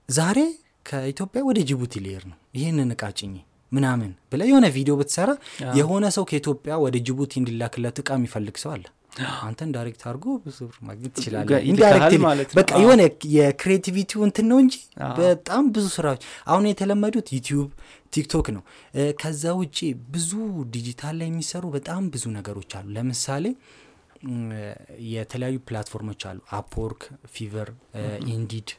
ዛሬ ከኢትዮጵያ ወደ ጅቡቲ ሊሄድ ነው። ይህንን እቃ ጭኜ ምናምን ብለህ የሆነ ቪዲዮ ብትሰራ የሆነ ሰው ከኢትዮጵያ ወደ ጅቡቲ እንዲላክለት እቃ የሚፈልግ ሰው አለ አንተን direct አድርጎ ብዙ ብር ማግኘት ትችላለህ ጋ- ይልክሃል ማለት ነው። በቃ አዎ። የሆነ የ creativity ው እንትን ነው እንጂ በጣም ብዙ ስራዎች አሁን የተለመዱት ዩቲዩብ ቲክቶክ ነው። ከዛ ውጭ ብዙ ዲጂታል ላይ የሚሰሩ በጣም ብዙ ነገሮች አሉ። ለምሳሌ የተለያዩ platform ኦች አሉ። Upwork Fiverr Indeed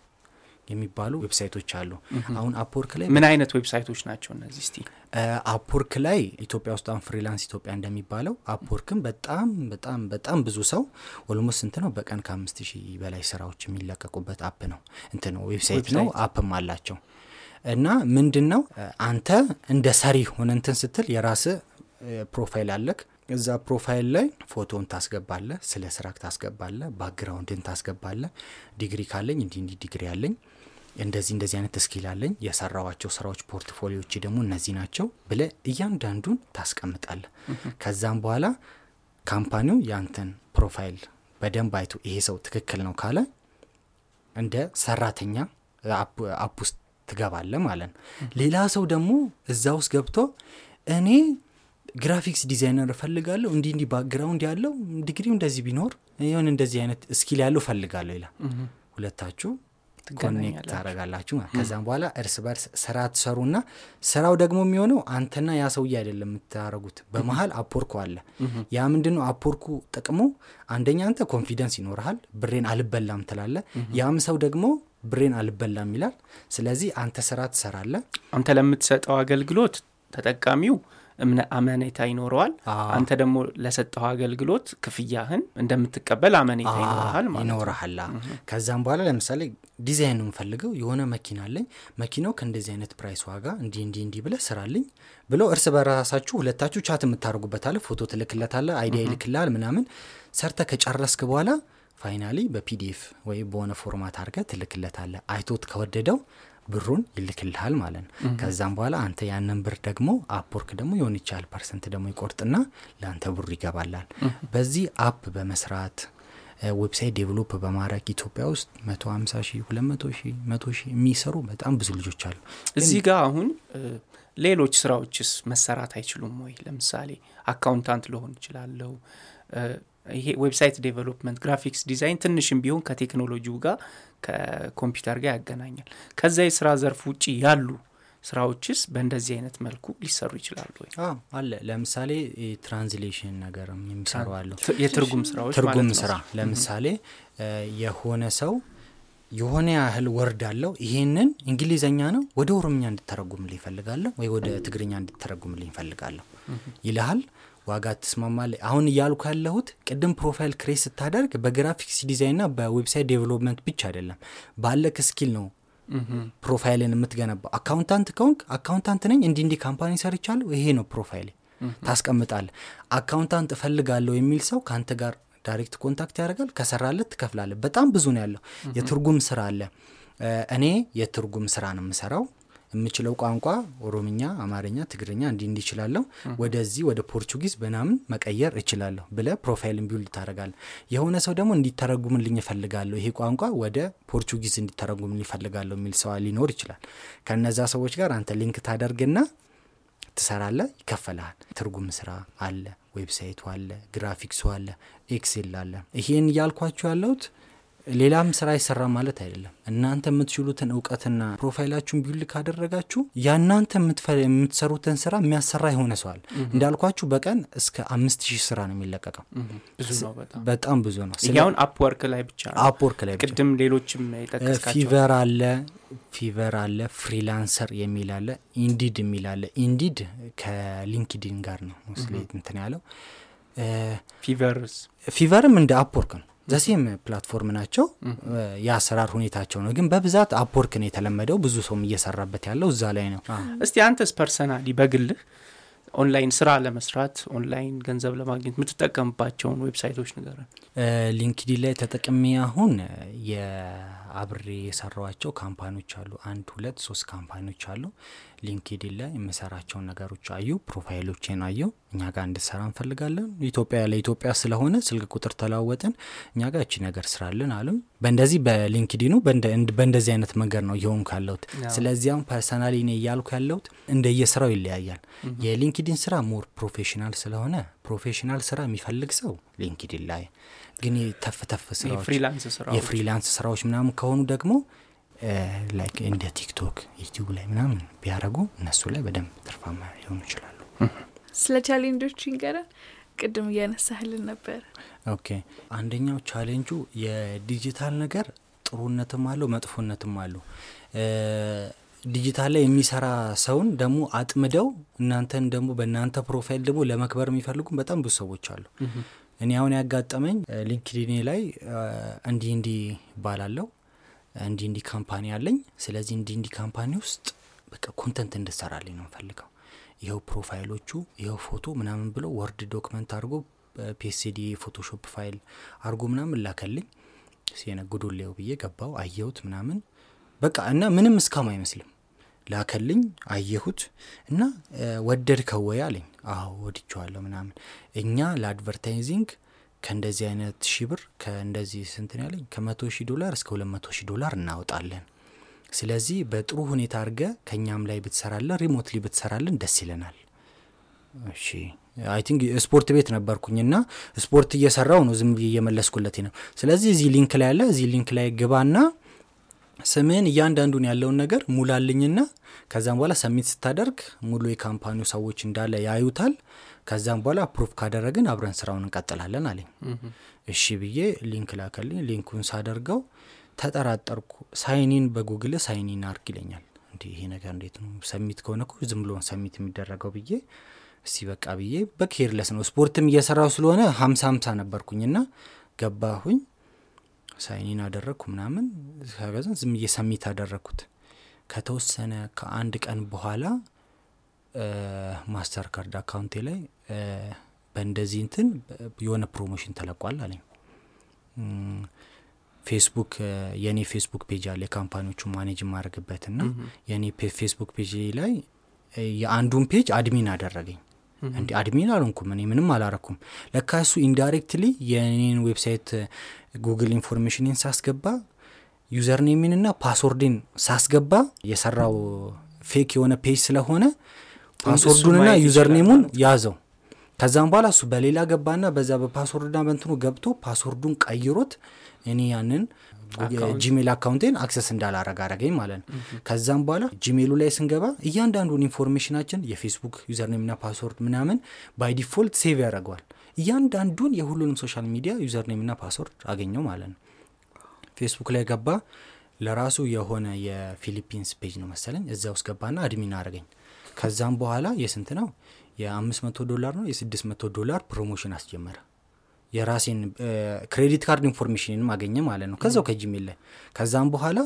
የሚባሉ website ኦች አሉ። አሁን Upwork ላይ ምን አይነት website ኦች ናቸው እነዚህ? እስቲ Upwork ላይ ኢትዮጵያ ውስጥ አሁን Freelance ኢትዮጵያ እንደሚባለው Upwork ም በጣም በጣም በጣም ብዙ ሰው almost ስንት ነው? በቀን ከአምስት ሺህ በላይ ስራዎች የሚለቀቁበት app ነው። እንትን ነው website ነው app ም አላቸው። እና ምንድን ነው አንተ እንደ ሰሪ ሆነህ እንትን ስትል የራስህ profile አለክ። እዛ profile ላይ ፎቶህን ታስገባለህ ስለ ስራክ ታስገባለህ background ህን ታስገባለህ ዲግሪ ካለኝ እንዲህ እንዲህ ዲግሪ አለኝ እንደዚህ እንደዚህ አይነት skill አለኝ የሰራኋቸው ስራዎች portfolio ዎች ደግሞ እነዚህ ናቸው ብለህ እያንዳንዱን ታስቀምጣለህ ከዛም በኋላ company ው ያንተን profile በደንብ አይቶ ይሄ ሰው ትክክል ነው ካለ እንደ ሰራተኛ app ውስጥ ትገባለህ ማለት ነው። ሌላ ሰው ደግሞ እዛ ውስጥ ገብቶ እኔ graphics designer እፈልጋለሁ እንዲህ እንዲህ background ያለው ዲግሪው እንደዚህ ቢኖር የሆነ እንደዚህ አይነት skill ያለው እፈልጋለሁ ይላል። ሁለታችሁ connect ታደረጋላችሁ ከዛም በኋላ እርስ በርስ ስራ ትሰሩና ስራው ደግሞ የሚሆነው አንተና ያ ሰውዬ አይደለም የምታደረጉት በመሀል Upwork ኡ አለ። ያ ምንድን ነው Upwork ኡ ጥቅሙ? አንደኛ አንተ confidence ይኖርሃል ብሬን አልበላም ትላለህ ያም ሰው ደግሞ ብሬን አልበላም ይላል። ስለዚህ አንተ ስራ ትሰራለህ አንተ ለምትሰጠው አገልግሎት ተጠቃሚው አመኔታ ይኖረዋል። አንተ ደግሞ ለሰጠኸው አገልግሎት ክፍያህን እንደምትቀበል አመኔታ ይኖረሃል ማለት ይኖረሃል ከዛም በኋላ ለምሳሌ ዲዛይን የምፈልገው የሆነ መኪና አለኝ። መኪናው ከእንደዚህ አይነት price ዋጋ እንዲህ እንዲህ እንዲህ ብለህ ስራልኝ ብሎ እርስ በራሳችሁ ሁለታችሁ chat የምታደርጉበት አለ ፎቶ ትልክለታለህ idea ይልክልሃል ምናምን። ሰርተህ ከጨረስክ በኋላ finally በ PDF ወይም በሆነ format አድርገህ ትልክለታለህ አይቶት ከወደደው ብሩን ይልክልሃል ማለት ነው። ከዛም በኋላ አንተ ያንን ብር ደግሞ Upwork ደግሞ የሆነ ያህል percent ደግሞ ይቆርጥና ለአንተ ብሩ ይገባልሃል በዚህ app በመስራት website develop በማድረግ ኢትዮጵያ ውስጥ መቶ ሀምሳ ሺህ ሁለት መቶ ሺህ መቶ ሺህ የሚሰሩ በጣም ብዙ ልጆች አሉ። እዚህ ጋር አሁን ሌሎች ስራዎችስ መሰራት አይችሉም ወይ? ለምሳሌ accountant ልሆን እችላለው ይሄ website development graphics design ትንሽም ቢሆን ከቴክኖሎጂው ጋር ከኮምፒውተር ጋር ያገናኛል። ከዛ የስራ ዘርፍ ውጭ ያሉ ስራዎችስ በእንደዚህ አይነት መልኩ ሊሰሩ ይችላሉ ወይ? አለ። ለምሳሌ translation ነገር የሚሰሩ አሉ የትርጉም ስራዎች ትርጉም ስራ ለምሳሌ የሆነ ሰው የሆነ ያህል word አለው። ይሄንን እንግሊዘኛ ነው ወደ ኦሮምኛ እንድተረጉምልኝ ይፈልጋለሁ ወይ ወደ ትግርኛ እንድተረጉምልኝ ይፈልጋለሁ ይልሃል ዋጋ ትስማማለህ አሁን እያልኩ ያለሁት ቅድም profile create ስታደርግ በ graphics design ና በ website development ብቻ አይደለም ባለክ skill ነው profile ህን የምትገነባው። accountant ከሆንክ accountant ነኝ እንዲ እንዲ company ሰርቻለሁ ይሄ ነው profile ታስቀምጣለህ accountant እፈልጋለሁ የሚል ሰው ከአንተ ጋር direct contact ያደርጋል ከሰራህለት ይከፍላል በጣም ብዙ ነው ያለው። የትርጉም ስራ አለ። እኔ የትርጉም ስራ ነው የምሰራው የምችለው ቋንቋ ኦሮምኛ አማርኛ ትግርኛ እንዲ እንዲ እችላለሁ ወደዚህ ወደ ፖርቹጊዝ ምናምን መቀየር እችላለሁ ብለህ profile ህን build ታደርጋለህ የሆነ ሰው ደግሞ እንዲተረጉምልኝ ይፈልጋለሁ ይሄ ቋንቋ ወደ ፖርቹጊዝ እንዲተረጉምልኝ ይፈልጋለሁ የሚል ሰው ሊኖር ይችላል። ከነዛ ሰዎች ጋር አንተ link ታደርግና ትሰራለህ ይከፈልሃል። ትርጉም ስራ አለ website ኡ አለ ግራፊክሱ አለ Excel አለ። ይሄን እያልኳችሁ ያለሁት ሌላም ስራ አይሰራ ማለት አይደለም። እናንተ የምትችሉትን እውቀትና profile ኣችሁን build ካደረጋችሁ ያናንተ የምትሰሩትን ስራ የሚያሰራ የሆነ ሰው አለ እንዳልኳችሁ በቀን እስከ አምስት ሺህ ስራ ነው የሚለቀቀው። በጣም። ብዙ ነው። ያ አሁን Upwork ላይ ብቻ Upwork ላይ ቅድም ሌሎችም Fiverr አለ Fiverr አለ Freelancer የሚል አለ Indeed የሚል አለ። Indeed ከ LinkedIn ጋር ነው ስሌ እንትን ያለው። Fiverr ም እንደ Upwork ነው the same platform ናቸው። የአሰራር ሁኔታቸው ነው። ግን በብዛት Upwork ነው የተለመደው። ብዙ ሰውም እየሰራበት ያለው እዛ ላይ ነው። እስቲ አንተስ personally በግልህ ኦንላይን ስራ ለመስራት ኦንላይን ገንዘብ ለማግኘት የምትጠቀምባቸውን website ኦች ንገረን። LinkedIn ላይ ተጠቅሜ አሁን የ አብሬ የሰራዋቸው company ዎች አሉ። አንድ ሁለት ሶስት company ዎች አሉ። LinkedIn ላይ የምሰራቸውን ነገሮች አዩ profile ኦችን አየው እኛ ጋር እንድሰራ እንፈልጋለን። ኢትዮጵያ ለኢትዮጵያ ስለሆነ ስልክ ቁጥር ተለዋወጥን እኛ ጋር እቺ ነገር ስራልን አሉ በእንደዚህ በ LinkedIn ኡ በእንደዚህ አይነት መንገድ ነው እየሆንኩ ያለሁት። ስለዚህ አሁን personally እኔ እያልኩ ያለሁት እንደየስራው ይለያያል። የ LinkedIn ስራ more professional ስለሆነ professional ስራ የሚፈልግ ሰው LinkedIn ላይ ግን ተፍ ተፍ ስራዎች የ freelance ስራዎች ምናምን ከሆኑ ደግሞ like እንደ TikTok YouTube ላይ ምናምን ቢያደረጉ እነሱ ላይ በደንብ ትርፋማ ሊሆኑ ይችላሉ ስለ challenge ኦች ይንገረን? ቅድም እያነሳህልን ነበር። okay። አንደኛው challenge ኡ የ digital ነገር ጥሩነትም አለው መጥፎነትም አለው። ዲጂታል ላይ የሚሰራ ሰውን ደግሞ አጥምደው እናንተን ደግሞ በእናንተ profile ደግሞ ለመክበር የሚፈልጉም በጣም ብዙ ሰዎች አሉ። እኔ አሁን ያጋጠመኝ LinkedIn ኤ ላይ እንዲህ እንዲህ ባላለው እንዲህ እንዲህ company አለኝ። ስለዚህ እንዲህ እንዲህ company ውስጥ በቃ content እንድትሰራልኝ ነው የምፈልገው ይኸው profile ኦቹ ይኸው ፎቶ ምናምን ብሎ Word document አድርጎ PSD Photoshop file አድርጎ ምናምን ላከልኝ። ሲነጉዶሌው ብዬ ገባው አየሁት ምናምን። በቃ እና ምንም scam አይመስልም። ላከልኝ አየሁት እና ወደድከው ወይ አለኝ። አዎ ወድቸዋለሁ ምናምን። እኛ ለ advertising ከእንደዚህ አይነት ሺ ብር ከእንደዚህ ስንት ነው ያለኝ? ከመቶ ሺህ ዶላር እስከ ሁለት መቶ ሺህ ዶላር እናወጣለን ስለዚህ በጥሩ ሁኔታ አድርገህ ከእኛም ላይ ብትሰራለን remotely ብትሰራለን ደስ ይለናል። እሺ I think ስፖርት ቤት ነበርኩኝና ስፖርት እየሰራው ነው ዝም ብዬ እየመለስኩለት ነው። ስለዚህ እዚህ link ላይ ያለ እዚህ link ላይ ግባና ስምህን እያንዳንዱን ያለውን ነገር ሙላልኝና ከዛም በኋላ submit ስታደርግ ሙሉ የ company ው ሰዎች እንዳለ ያዩታል። ከዛም በኋላ approve ካደረግን አብረን ስራውን እንቀጥላለን አለኝ። እሺ ብዬ link ላከልኝ። link ኡን ሳደርገው ተጠራጠርኩ። sign in በ Google sign in አርግ ይለኛል። እንዲ ይሄ ነገር እንዴት ነው? submit ከሆነ እኮ ዝም ብሎ submit የሚደረገው ብዬ እስቲ በቃ ብዬ በ careless ነው። ስፖርትም እየሰራው ስለሆነ ሀምሳ ሀምሳ ነበርኩኝና ገባሁኝ። sign in አደረግኩ ምናምን። ከዛን ዝም ብዬ submit አደረግኩት። ከተወሰነ ከአንድ ቀን በኋላ Mastercard account ኤ ላይ በእንደዚህ እንትን የሆነ promotion ተለቋል አለኝ ፌስቡክ የእኔ Facebook page አለ የ company ዎቹ manage የማድረግበት ና የእኔ Facebook page ላይ የአንዱን page admin አደረገኝ። እንዲ admin አልሆንኩም እኔ ምንም አላረኩም። ለካ እሱ indirectly የኔን website Google information ን ሳስገባ username ኤን ና password ን ሳስገባ የሰራው fake የሆነ page ስለሆነ password ኡንና username ኡን ያዘው። ከዛም በኋላ እሱ በሌላ ገባና በዛ በ password ና በእንትኑ ገብቶ password ኡን ቀይሮት እኔ ያንን Gmail account ኤን access እንዳላረግ አረገኝ ማለት ነው። ከዛም በኋላ Gmail ኡ ላይ ስንገባ እያንዳንዱን information ኣችን የ Facebook username ና password ምናምን by default save ያደረገዋል እያንዳንዱን የሁሉንም social media username ና password አገኘው ማለት ነው። ፌስቡክ ላይ ገባ። ለራሱ የሆነ የፊሊፒንስ page ነው መሰለኝ። እዛ ውስጥ ገባና admin አረገኝ። ከዛም በኋላ የስንት ነው? የአምስት መቶ ዶላር ነው? የስድስት መቶ ዶላር promotion አስጀመረ የራሴን credit card information ንም አገኘ ማለት ነው። ከዛው ከ Gmail ላይ። ከዛም በኋላ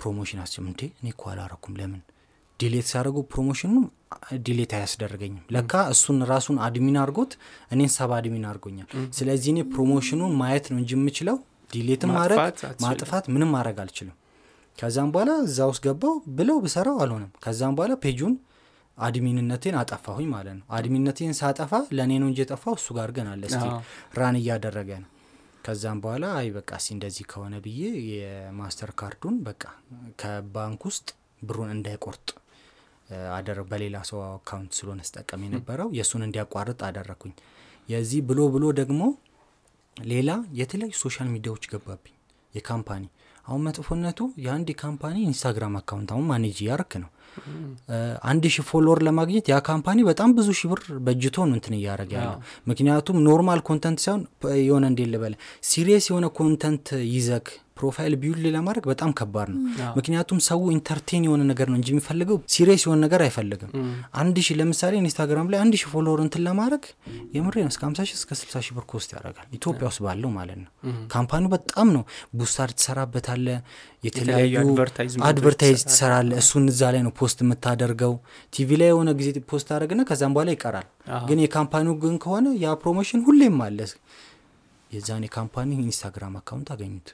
promotion አስጀም እንዴ እኔ እኮ አላረኩም። ለምን? delete ሲያደርጉ promotion ኑ delete አያስደርገኝም። ለካ እሱን ራሱን admin አድርጎት እኔን sub admin አድርጎኛል። ስለዚህ እኔ promotion ኑን ማየት ነው እንጂ የምችለው delete ም ማድረግ ማጥፋት ምንም ማድረግ አልችልም። ከዛም በኋላ እዛ ውስጥ ገባው ብለው ብሰራው አልሆነም። ከዛም በኋላ page ኡን admin ነቴን አጠፋሁኝ ማለት ነው። admin ነቴን ሳጠፋ ለእኔ ነው እንጂ የጠፋው እሱ ጋር ግን አለ still run እያደረገ ነው። ከዛም በኋላ አይ በቃ ሲ እንደዚህ ከሆነ ብዬ የ Mastercard ኡን በቃ ከባንክ ውስጥ ብሩን እንዳይቆርጥ አደረግ በሌላ ሰው account ስለሆነ ስጠቀም የነበረው የእሱን እንዲያቋርጥ አደረግኩኝ የዚህ ብሎ ብሎ ደግሞ ሌላ የተለያዩ social media ዎች ገባብኝ። የ company አሁን መጥፎነቱ የአንድ የ company ኢንስታግራም account አሁን manage እያረክ ነው። አንድ ሺህ follower ለማግኘት ያ company በጣም ብዙ ሺህ ብር በጅቶ ነው እንትን እያደረገ ያለው። ምክንያቱም normal content ሳይሆን የሆነ እንዴት ልበል serious የሆነ content ይዘክ profile build ለማድረግ በጣም ከባድ ነው። ምክንያቱም ሰው entertain የሆነ ነገር ነው እንጂ የሚፈልገው serious የሆነ ነገር አይፈልግም። አንድ ሺህ ለምሳሌ ኢንስታግራም ላይ አንድ ሺህ follower እንትን ለማድረግ የምሬን ነው እስከ ሀምሳ ሺህ እስከ ስልሳ ሺህ ብር cost ያደርጋል። ኢትዮጵያ ውስጥ ባለው ማለት ነው። company ው በጣም ነው boost ትሰራበታለህ የተለያዩ advertise ትሰራለህ እሱን እዛ ላይ ነው post የምታደርገው። ቲቪ ላይ የሆነ ጊዜ post አደረግና ከዛም በኋላ ይቀራል። ግን የ company ው ግን ከሆነ ያ promotion ሁሌም አለ። የዛን የ company ኢንስታግራም account አገኙት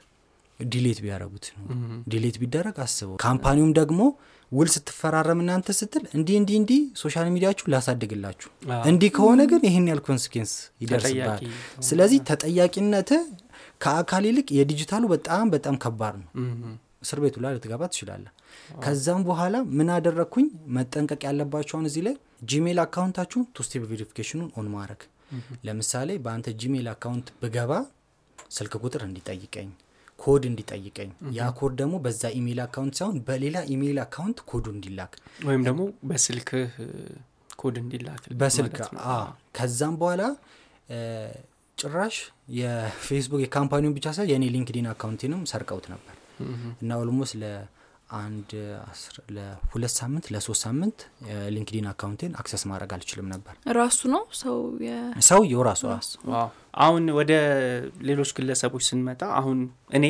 delete ቢያደረጉት ነው። delete ቢደረግ አስበው። company ውም ደግሞ ውል ስትፈራረም እናንተ ስትል እንዲህ እንዲህ እንዲህ social media ችሁን ላሳድግላችሁ። እንዲህ ከሆነ ግን ይህን ያህል consequence ይደርስባል ስለዚህ ተጠያቂነት ከአካል ይልቅ የዲጂታሉ በጣም በጣም ከባድ ነው። እስር ቤቱ ላይ ልትገባ ትችላለህ ከዛም በኋላ ምን አደረግኩኝ? መጠንቀቅ ያለባቸውን እዚህ ላይ ጂሜል account ኣችሁን two-step verification ኑን on ማድረግ። ለምሳሌ በአንተ ጂሜል account ብገባ ስልክ ቁጥር እንዲጠይቀኝ ኮድ እንዲጠይቀኝ። ያ ኮድ ደግሞ በዛ ኢሜይል account ሳይሆን በሌላ ኢሜይል account ኮዱ እንዲላክ። ወይም ደግሞ በስልክህ ኮድ እንዲላክ በስልክ ከዛም በኋላ ጭራሽ የፌስቡክ የ company ውን ብቻ ሳይ የእኔ ሊንክዲን account ኤንም ሰርቀውት ነበር። እና almost አስር- ለሁለት ሳምንት ለሶስት ሳምንት ሊንክዲን account ኤን access ማድረግ አልችልም ነበር። ራሱ ነው? ሰው የ- ሰውየው ራሱ አሁን ወደ ሌሎች ግለሰቦች ስንመጣ አሁን እኔ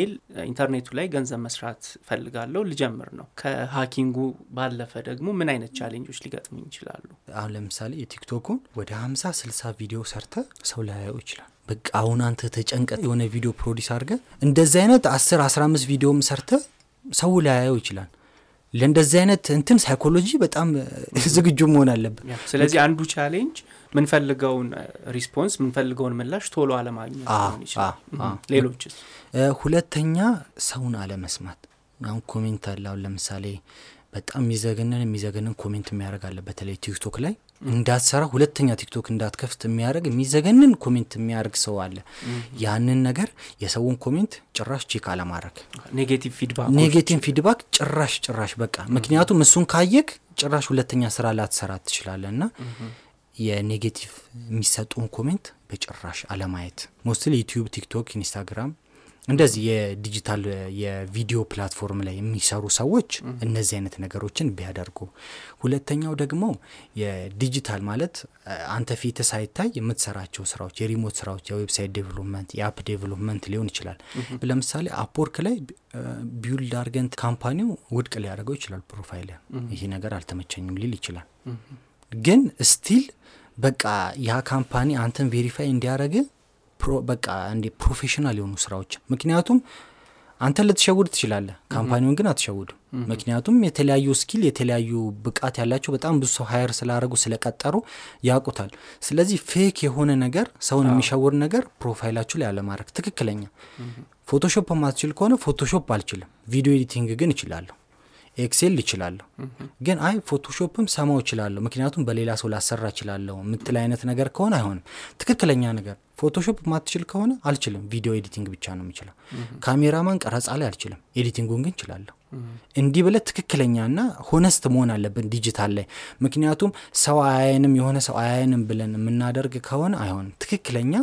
ኢንተርኔቱ ላይ ገንዘብ መስራት ፈልጋለሁ ልጀምር ነው። ከ hacking ኡ ባለፈ ደግሞ ምን አይነት challenge ኦች ሊገጥሙኝ ይችላሉ? አሁን ለምሳሌ የቲክቶኩን ወደ ሀምሳ ስልሳ ቪዲዮ ሰርተ ሰው ላያየው ይችላል። በቃ አሁን አንተ ተጨንቀህ የሆነ ቪዲዮ produce አድርገህ እንደዚህ አይነት አስር አስራ አምስት ቪዲዮም ሰርተህ ሰው ላያየው ይችላል። ለእንደዚህ አይነት እንትን ሳይኮሎጂ በጣም ዝግጁ መሆን አለብን። ስለዚህ አንዱ challenge ምንፈልገውን response ምንፈልገውን ምላሽ ቶሎ አለማግኘት እ፣ ሁለተኛ ሰውን አለመስማት። አሁን comment አለ። አሁን ለምሳሌ በጣም የሚዘገንን የሚዘገንን comment የሚያደርግ አለ። በተለይ ቲክቶክ ላይ እንዳትሰራ ሁለተኛ ቲክቶክ እንዳትከፍት የሚያደርግ የሚዘገንን comment የሚያደርግ ሰው አለ። ያንን ነገር የሰውን comment ጭራሽ check አለማድረግ negative feedback ጭራሽ ጭራሽ በቃ። ምክንያቱም እሱን ካየክ ጭራሽ ሁለተኛ ስራ ላትሰራ ትችላለ እና የ negative የሚሰጡን comment በጭራሽ አለማየት። mostly ዩቲዩብ ቲክቶክ ኢንስታግራም እንደዚህ የዲጂታል የቪዲዮ platform ላይ የሚሰሩ ሰዎች እነዚህ አይነት ነገሮችን ቢያደርጉ። ሁለተኛው ደግሞ የዲጂታል ማለት አንተ ፊት ሳይታይ የምትሰራቸው ስራዎች የ remote ስራዎች የ website development የ app development ሊሆን ይችላል። ለምሳሌ Upwork ላይ build አርገንት company ው ውድቅ ሊያደርገው ይችላል profile ን ይሄ ነገር አልተመቸኝም ሊል ይችላል። ግን still በቃ ያ company አንተን verify እንዲያደረግ በቃ እንዲ professional የሆኑ ስራዎች። ምክንያቱም አንተን ልትሸውድ ትችላለህ company ውን ግን አትሸውድም። ምክንያቱም የተለያዩ skill የተለያዩ ብቃት ያላቸው በጣም ብዙ ሰው hire ስላደረጉ ስለቀጠሩ ያውቁታል። ስለዚህ fake የሆነ ነገር ሰውን የሚሸውድ ነገር profile ኣችሁ ላይ አለማድረግ ትክክለኛ። Photoshop ማትችል ከሆነ Photoshop አልችልም። ቪዲዮ editing ግን እችላለሁ። Excel እችላለሁ። ግን አይ Photoshop ም ሰማው እችላለሁ። ምክንያቱም በሌላ ሰው ላሰራ እችላለሁ። ምትል አይነት ነገር ከሆነ አይሆንም። ትክክለኛ ነገር Photoshop ማትችል ከሆነ አልችልም። ቪዲዮ editing ብቻ ነው የምችለው። ካሜራማን ቀረጻ ላይ አልችልም። editing ኡን ግን እችላለሁ። እንዲህ ብለህ ትክክለኛና honest መሆን አለብን ዲጂታል ላይ። ምክንያቱም ሰው አያየንም የሆነ ሰው አያየንም ብለን የምናደርግ ከሆነ አይሆንም። ትክክለኛ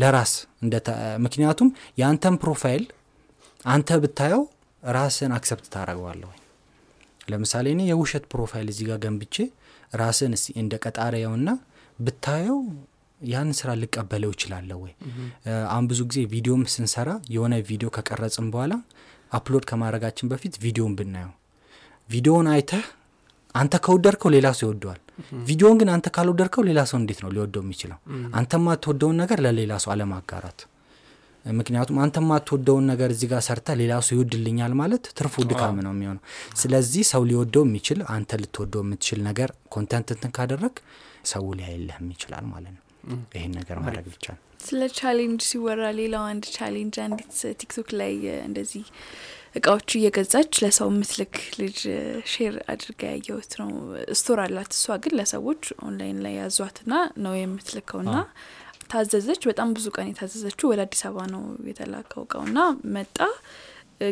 ለራስ ምክንያቱም የአንተን profile አንተ ብታየው ራስህን accept ታደርገዋለህ ወይ? ለምሳሌ እኔ የውሸት profile እዚህ ጋር ገንብቼ ራስን እንደ ቀጣሪያውና ብታየው ያን ስራ ልቀበለው ይችላለሁ ወይ? አሁን ብዙ ጊዜ ቪዲዮም ስንሰራ የሆነ ቪዲዮ ከቀረጽም በኋላ upload ከማድረጋችን በፊት ቪዲዮን ብናየው። ቪዲዮውን አይተህ አንተ ከወደድከው ሌላ ሰው ይወደዋል። ቪዲዮን ግን አንተ ካልወደድከው ሌላ ሰው እንዴት ነው ሊወደው የሚችለው? አንተ ማትወደውን ነገር ለሌላ ሰው አለማጋራት። ምክንያቱም አንተ ማትወደውን ነገር እዚህ ጋር ሰርተህ ሌላ ሰው ይወድልኛል ማለት ትርፉ ድካም ነው የሚሆነው። ስለዚህ ሰው ሊወደው የሚችል አንተ ልትወደው የምትችል ነገር content እንትን ካደረግ ሰው ሊያይልህም ይችላል ማለት ነው ይህን ነገር ማድረግ ብቻ ነው። ስለ challenge ሲወራ ሌላው አንድ challenge አንዲት ቲክቶክ ላይ እንደዚህ እቃዎቹ እየገዛች ለሰው የምትልክ ልጅ share አድርጋ ያየሁት ነው። store አላት እሷ ግን ለሰዎች ኦንላይን ላይ ያዟትና ነው የምትልከው። ና ታዘዘች። በጣም ብዙ ቀን የታዘዘችው ወደ አዲስ አበባ ነው የተላከው እቃው። ና መጣ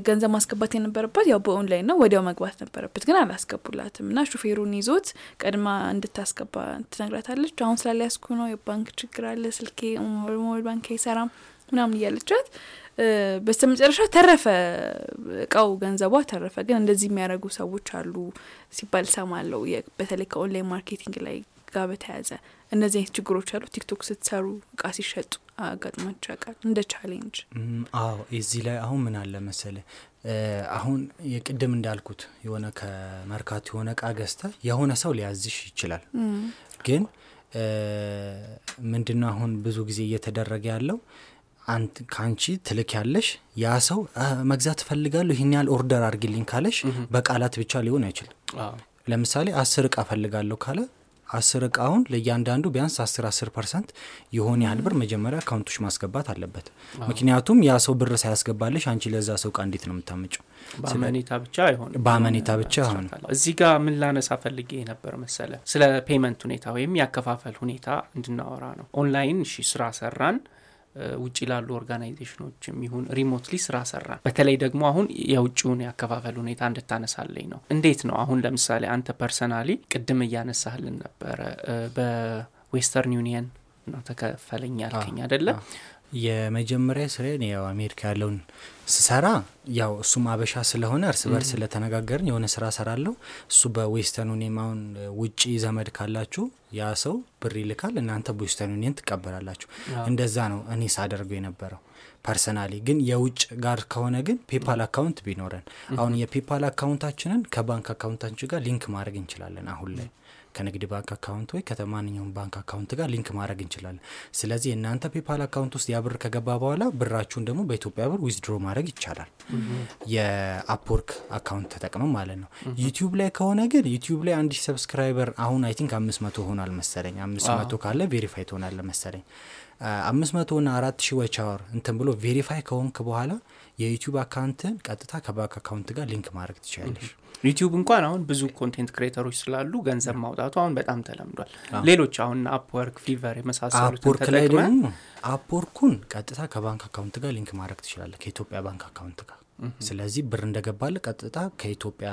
ገንዘብ ማስገባት የነበረባት ያው በኦንላይን ነው ወዲያው መግባት ነበረበት ግን አላስገቡላትም። እና ሹፌሩን ይዞት ቀድማ እንድታስገባ ትነግራታለች። አሁን ስላሊያስኩ ነው የባንክ ችግር አለ ስልኬ ሞባይል ባንክ አይሰራም ምናምን እያለቻት በስተ መጨረሻ ተረፈ እቃው ገንዘቧ ተረፈ። ግን እንደዚህ የሚያደርጉ ሰዎች አሉ ሲባል ሰማለው በተለይ ከ online marketing ላይ ጋር በተያያዘ እነዚህ አይነት ችግሮች አሉ። ቲክቶክ ስትሰሩ እቃ ሲሸጡ አጋጥሟቸው ያውቃል እንደ challenge። አዎ። እዚህ ላይ አሁን ምን አለ መሰለ አሁን የቅድም እንዳልኩት የሆነ ከመርካቶ የሆነ እቃ ገዝተ የሆነ ሰው ሊያዝሽ ይችላል። ግን ምንድነው አሁን ብዙ ጊዜ እየተደረገ ያለው? ከአንቺ ትልክ ያለሽ ያ ሰው መግዛት ፈልጋለሁ ይህን ያህል order አድርግልኝ ካለሽ በቃላት ብቻ ሊሆን አይችልም። ለምሳሌ አስር እቃ ፈልጋለሁ ካለ አስር እቃውን ለእያንዳንዱ ቢያንስ አስር አስር percent የሆነ ያህል ብር መጀመሪያ account ሽ ማስገባት አለበት። ምክንያቱም ያ ሰው ብር ሳያስገባለሽ አንቺ ለዛ ሰው እቃ እንዴት ነው የምታመጨው በአመኔታ ብቻ አይሆን በአመኔታ ብቻ አይሆን እዚህ ጋር ምን ላነሳ ፈልጌ ነበር መሰለ ስለ payment ሁኔታ ወይም ያከፋፈል ሁኔታ እንድናወራ ነው። ኦንላይን እሺ ስራ ሰራን ውጭ ላሉ organization ኦች የሚሆን remotely ስራ ሰራን። በተለይ ደግሞ አሁን የውጭውን ያከፋፈል ሁኔታ እንድታነሳለኝ ነው። እንዴት ነው? አሁን ለምሳሌ አንተ personally ቅድም እያነሳህልን ነበረ በዌስተርን ዩኒየን ነው ተከፈለኝ ያልከኝ አደለ? የመጀመሪያ ስራዬን ያው አሜሪካ ያለውን ስሰራ ያው እሱም አበሻ ስለሆነ እርስ በርስ ስለተነጋገርን የሆነ ስራ ሰራለሁ። እሱ በዌስተርን ዩኒየን አሁን ውጪ ዘመድ ካላችሁ ያ ሰው ብር ይልካል፣ እናንተ በዌስተርን ዩኒየን ትቀበላላችሁ። እንደዛ ነው እኔ ሳደርገው የነበረው personally። ግን የውጭ ጋር ከሆነ ግን ፔፓል account ቢኖረን አሁን የፔፓል account ኣችንን ከባንክ account ኣችን ጋር link ማድረግ እንችላለን አሁን ላይ ከንግድ ባንክ account ወይ ከማንኛውም ባንክ account ጋር link ማድረግ እንችላለን። ስለዚህ የእናንተ ፔፓል account ውስጥ ያ ብር ከገባ በኋላ ብራችሁን ደግሞ በኢትዮጵያ ብር withdraw ማድረግ ይቻላል። የአፕወርክ account ተጠቅመም ማለት ነው። ዩቲዩብ ላይ ከሆነ ግን ዩቲዩብ ላይ አንድ subscriber አሁን I think አምስት መቶ ሆኗል መሰለኝ። አምስት መቶ ካለ verify ትሆናለ መሰለኝ። አምስት መቶ ና አራት ሺ ወቻወር እንትን ብሎ verify ከሆንክ በኋላ የዩቲዩብ አካውንትን ቀጥታ ከባንክ account ጋር link ማድረግ ትችላለሽ። ዩቲዩብ እንኳን አሁን ብዙ content creator ኦች ስላሉ ገንዘብ ማውጣቱ አሁን በጣም ተለምዷል። ሌሎች አሁን አፕወርክ፣ ፊቨር የመሳሰሉትን አፕወርክ ላይ ደግሞ አፕወርኩን ቀጥታ ከባንክ account ጋር link ማድረግ ትችላለህ ከኢትዮጵያ ባንክ account ጋር። ስለዚህ ብር እንደገባለ ቀጥታ ከኢትዮጵያ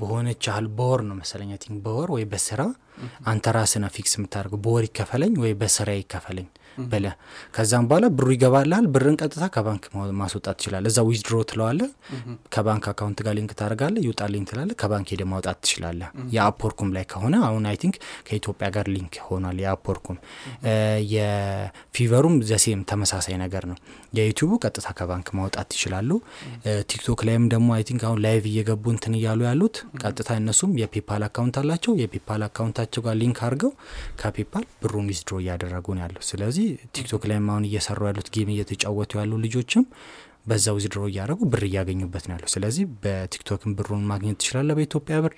በሆነች ያህል በወር ነው መሰለኝ think በወር ወይ በስራ አንተ ነህ fix የምታደርገው በወር ይከፈለኝ ወይ በስራ ይከፈለኝ ብለ ከዛም በኋላ ብሩ ይገባልሃል። ብርን ቀጥታ ከባንክ ማስወጣት ትችላለ። እዛ withdraw ትለዋለ ከባንክ account ጋር link ታደርጋለ ይውጣልኝ ትላለ ከባንክ ሄደ ማውጣት ትችላለ። የአፕወርኩም ላይ ከሆነ አሁን I think ከኢትዮጵያ ጋር link ሆኗል። የአፕወርኩም የፊቨሩም the same ተመሳሳይ ነገር ነው። የዩቲዩቡ ቀጥታ ከባንክ ማውጣት ይችላሉ። ቲክቶክ ላይም ደግሞ I think አሁን live እየገቡ እንትን እያሉ ያሉት ቀጥታ እነሱም የፔፓል account አላቸው። የፔፓል account ኣቸው ጋር link አድርገው ከፔፓል ብሩን withdraw እያደረጉ ነው ያለው። ስለዚህ ቲክቶክ ላይም አሁን እየሰሩ ያሉት game እየተጫወቱ ያሉ ልጆችም በዛ withdraw እያደረጉ ብር እያገኙበት ነው ያለው። ስለዚህ በቲክቶክም ብሩን ማግኘት ትችላለ በኢትዮጵያ ብር፣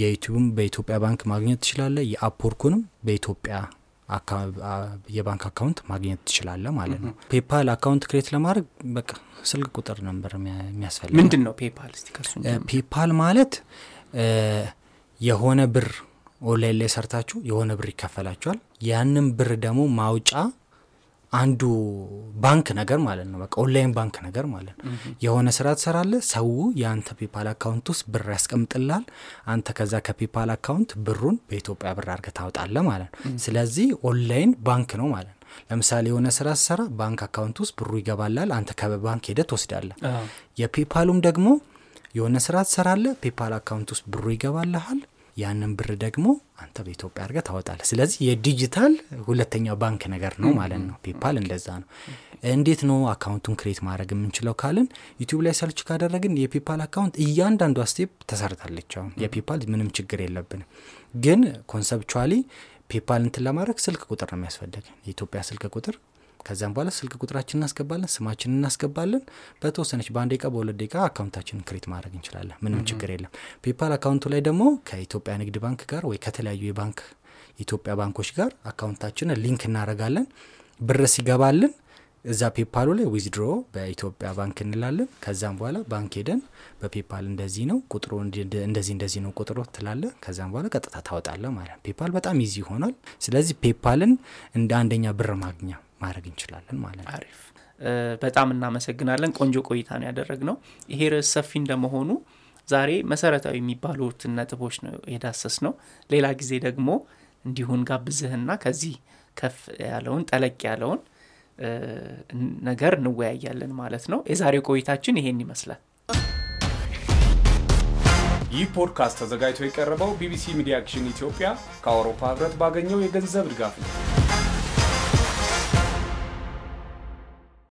የዩቲዩብም በኢትዮጵያ ባንክ ማግኘት ትችላለ፣ የአፕወርኩንም በኢትዮጵያ የባንክ account ማግኘት ትችላለ ማለት ነው። ፔፓል account create ለማድረግ በቃ ስልክ ቁጥር ነበር የሚያ- የሚያስፈልግ ምንድን ነው ፔፓል? ፔፓል ማለት የሆነ ብር ኦንላይን ላይ ሰርታችሁ የሆነ ብር ይከፈላችኋል። ያንን ብር ደግሞ ማውጫ አንዱ ባንክ ነገር ማለት ነው። በቃ ኦንላይን ባንክ ነገር ማለት ነው። የሆነ ስራ ትሰራለህ። ሰው የአንተ ፔፓል account ውስጥ ብር ያስቀምጥልሃል። አንተ ከዛ ከፔፓል account ብሩን በኢትዮጵያ ብር አድርገህ ታወጣለህ ማለት ነው። ስለዚህ ኦንላይን ባንክ ነው ማለት ነው። ለምሳሌ የሆነ ስራ ስሰራ ባንክ account ውስጥ ብሩ ይገባላል። አንተ ከባንክ ሄደህ ትወስዳለህ። አዎ። የፔፓሉም ደግሞ የሆነ ስራ ትሰራለህ። ፔፓል account ውስጥ ብሩ ይገባልሃል። ያንን ብር ደግሞ አንተ በኢትዮጵያ አድርገህ ታወጣለህ። ስለዚህ የዲጂታል ሁለተኛው ባንክ ነገር ነው ማለት ነው። ፔፓል እንደዛ ነው። እንዴት ነው account ኡን create ማድረግ የምንችለው ካልን ዩቲዩብ ላይ search ካደረግን የፔፓል account እያንዳንዷ step ተሰርታለች። አሁን የፔፓል ምንም ችግር የለብንም። ግን conceptually ፔፓል እንትን ለማድረግ ስልክ ቁጥር ነው የሚያስፈልገን የኢትዮጵያ ስልክ ቁጥር ከዚያም በኋላ ስልክ ቁጥራችን እናስገባለን፣ ስማችን እናስገባለን። በተወሰነች በአንድ ደቂቃ በሁለት ደቂቃ account ኣችንን create ማድረግ እንችላለን። ምንም ችግር የለም። ፔፓል account ኡ ላይ ደግሞ ከኢትዮጵያ ንግድ ባንክ ጋር ወይ ከተለያዩ የባንክ የኢትዮጵያ ባንኮች ጋር account ኣችንን link እናደርጋለን። ብር ሲገባልን እዛ ፔፓሉ ላይ withdraw በኢትዮጵያ ባንክ እንላለን። ከዛም በኋላ ባንክ ሄደን በፔፓል እንደዚህ ነው ቁጥሩ እንደዚህ እንደዚህ ነው ቁጥሩ ትላለ። ከዛም በኋላ ቀጥታ ታወጣለ ማለት ነው። ፔፓል በጣም easy ሆኗል። ስለዚህ ፔፓልን እንደ አንደኛ ብር ማግኛ ማድረግ እንችላለን ማለት ነው። አሪፍ በጣም እናመሰግናለን። ቆንጆ ቆይታ ነው ያደረግነው። ይሄ ርዕስ ሰፊ እንደመሆኑ ዛሬ መሰረታዊ የሚባሉትን ነጥቦች ነው የዳሰስነው። ሌላ ጊዜ ደግሞ እንዲሁ እንጋብዝህና ከዚህ ከፍ ያለውን ጠለቅ ያለውን እ፣ ነገር እንወያያለን ማለት ነው። የዛሬው ቆይታችን ይሄን ይመስላል። ይህ ፖድካስት ተዘጋጅቶ የቀረበው ቢቢሲ ሚዲያ አክሽን ኢትዮጵያ ከአውሮፓ ህብረት ባገኘው የገንዘብ ድጋፍ ነው።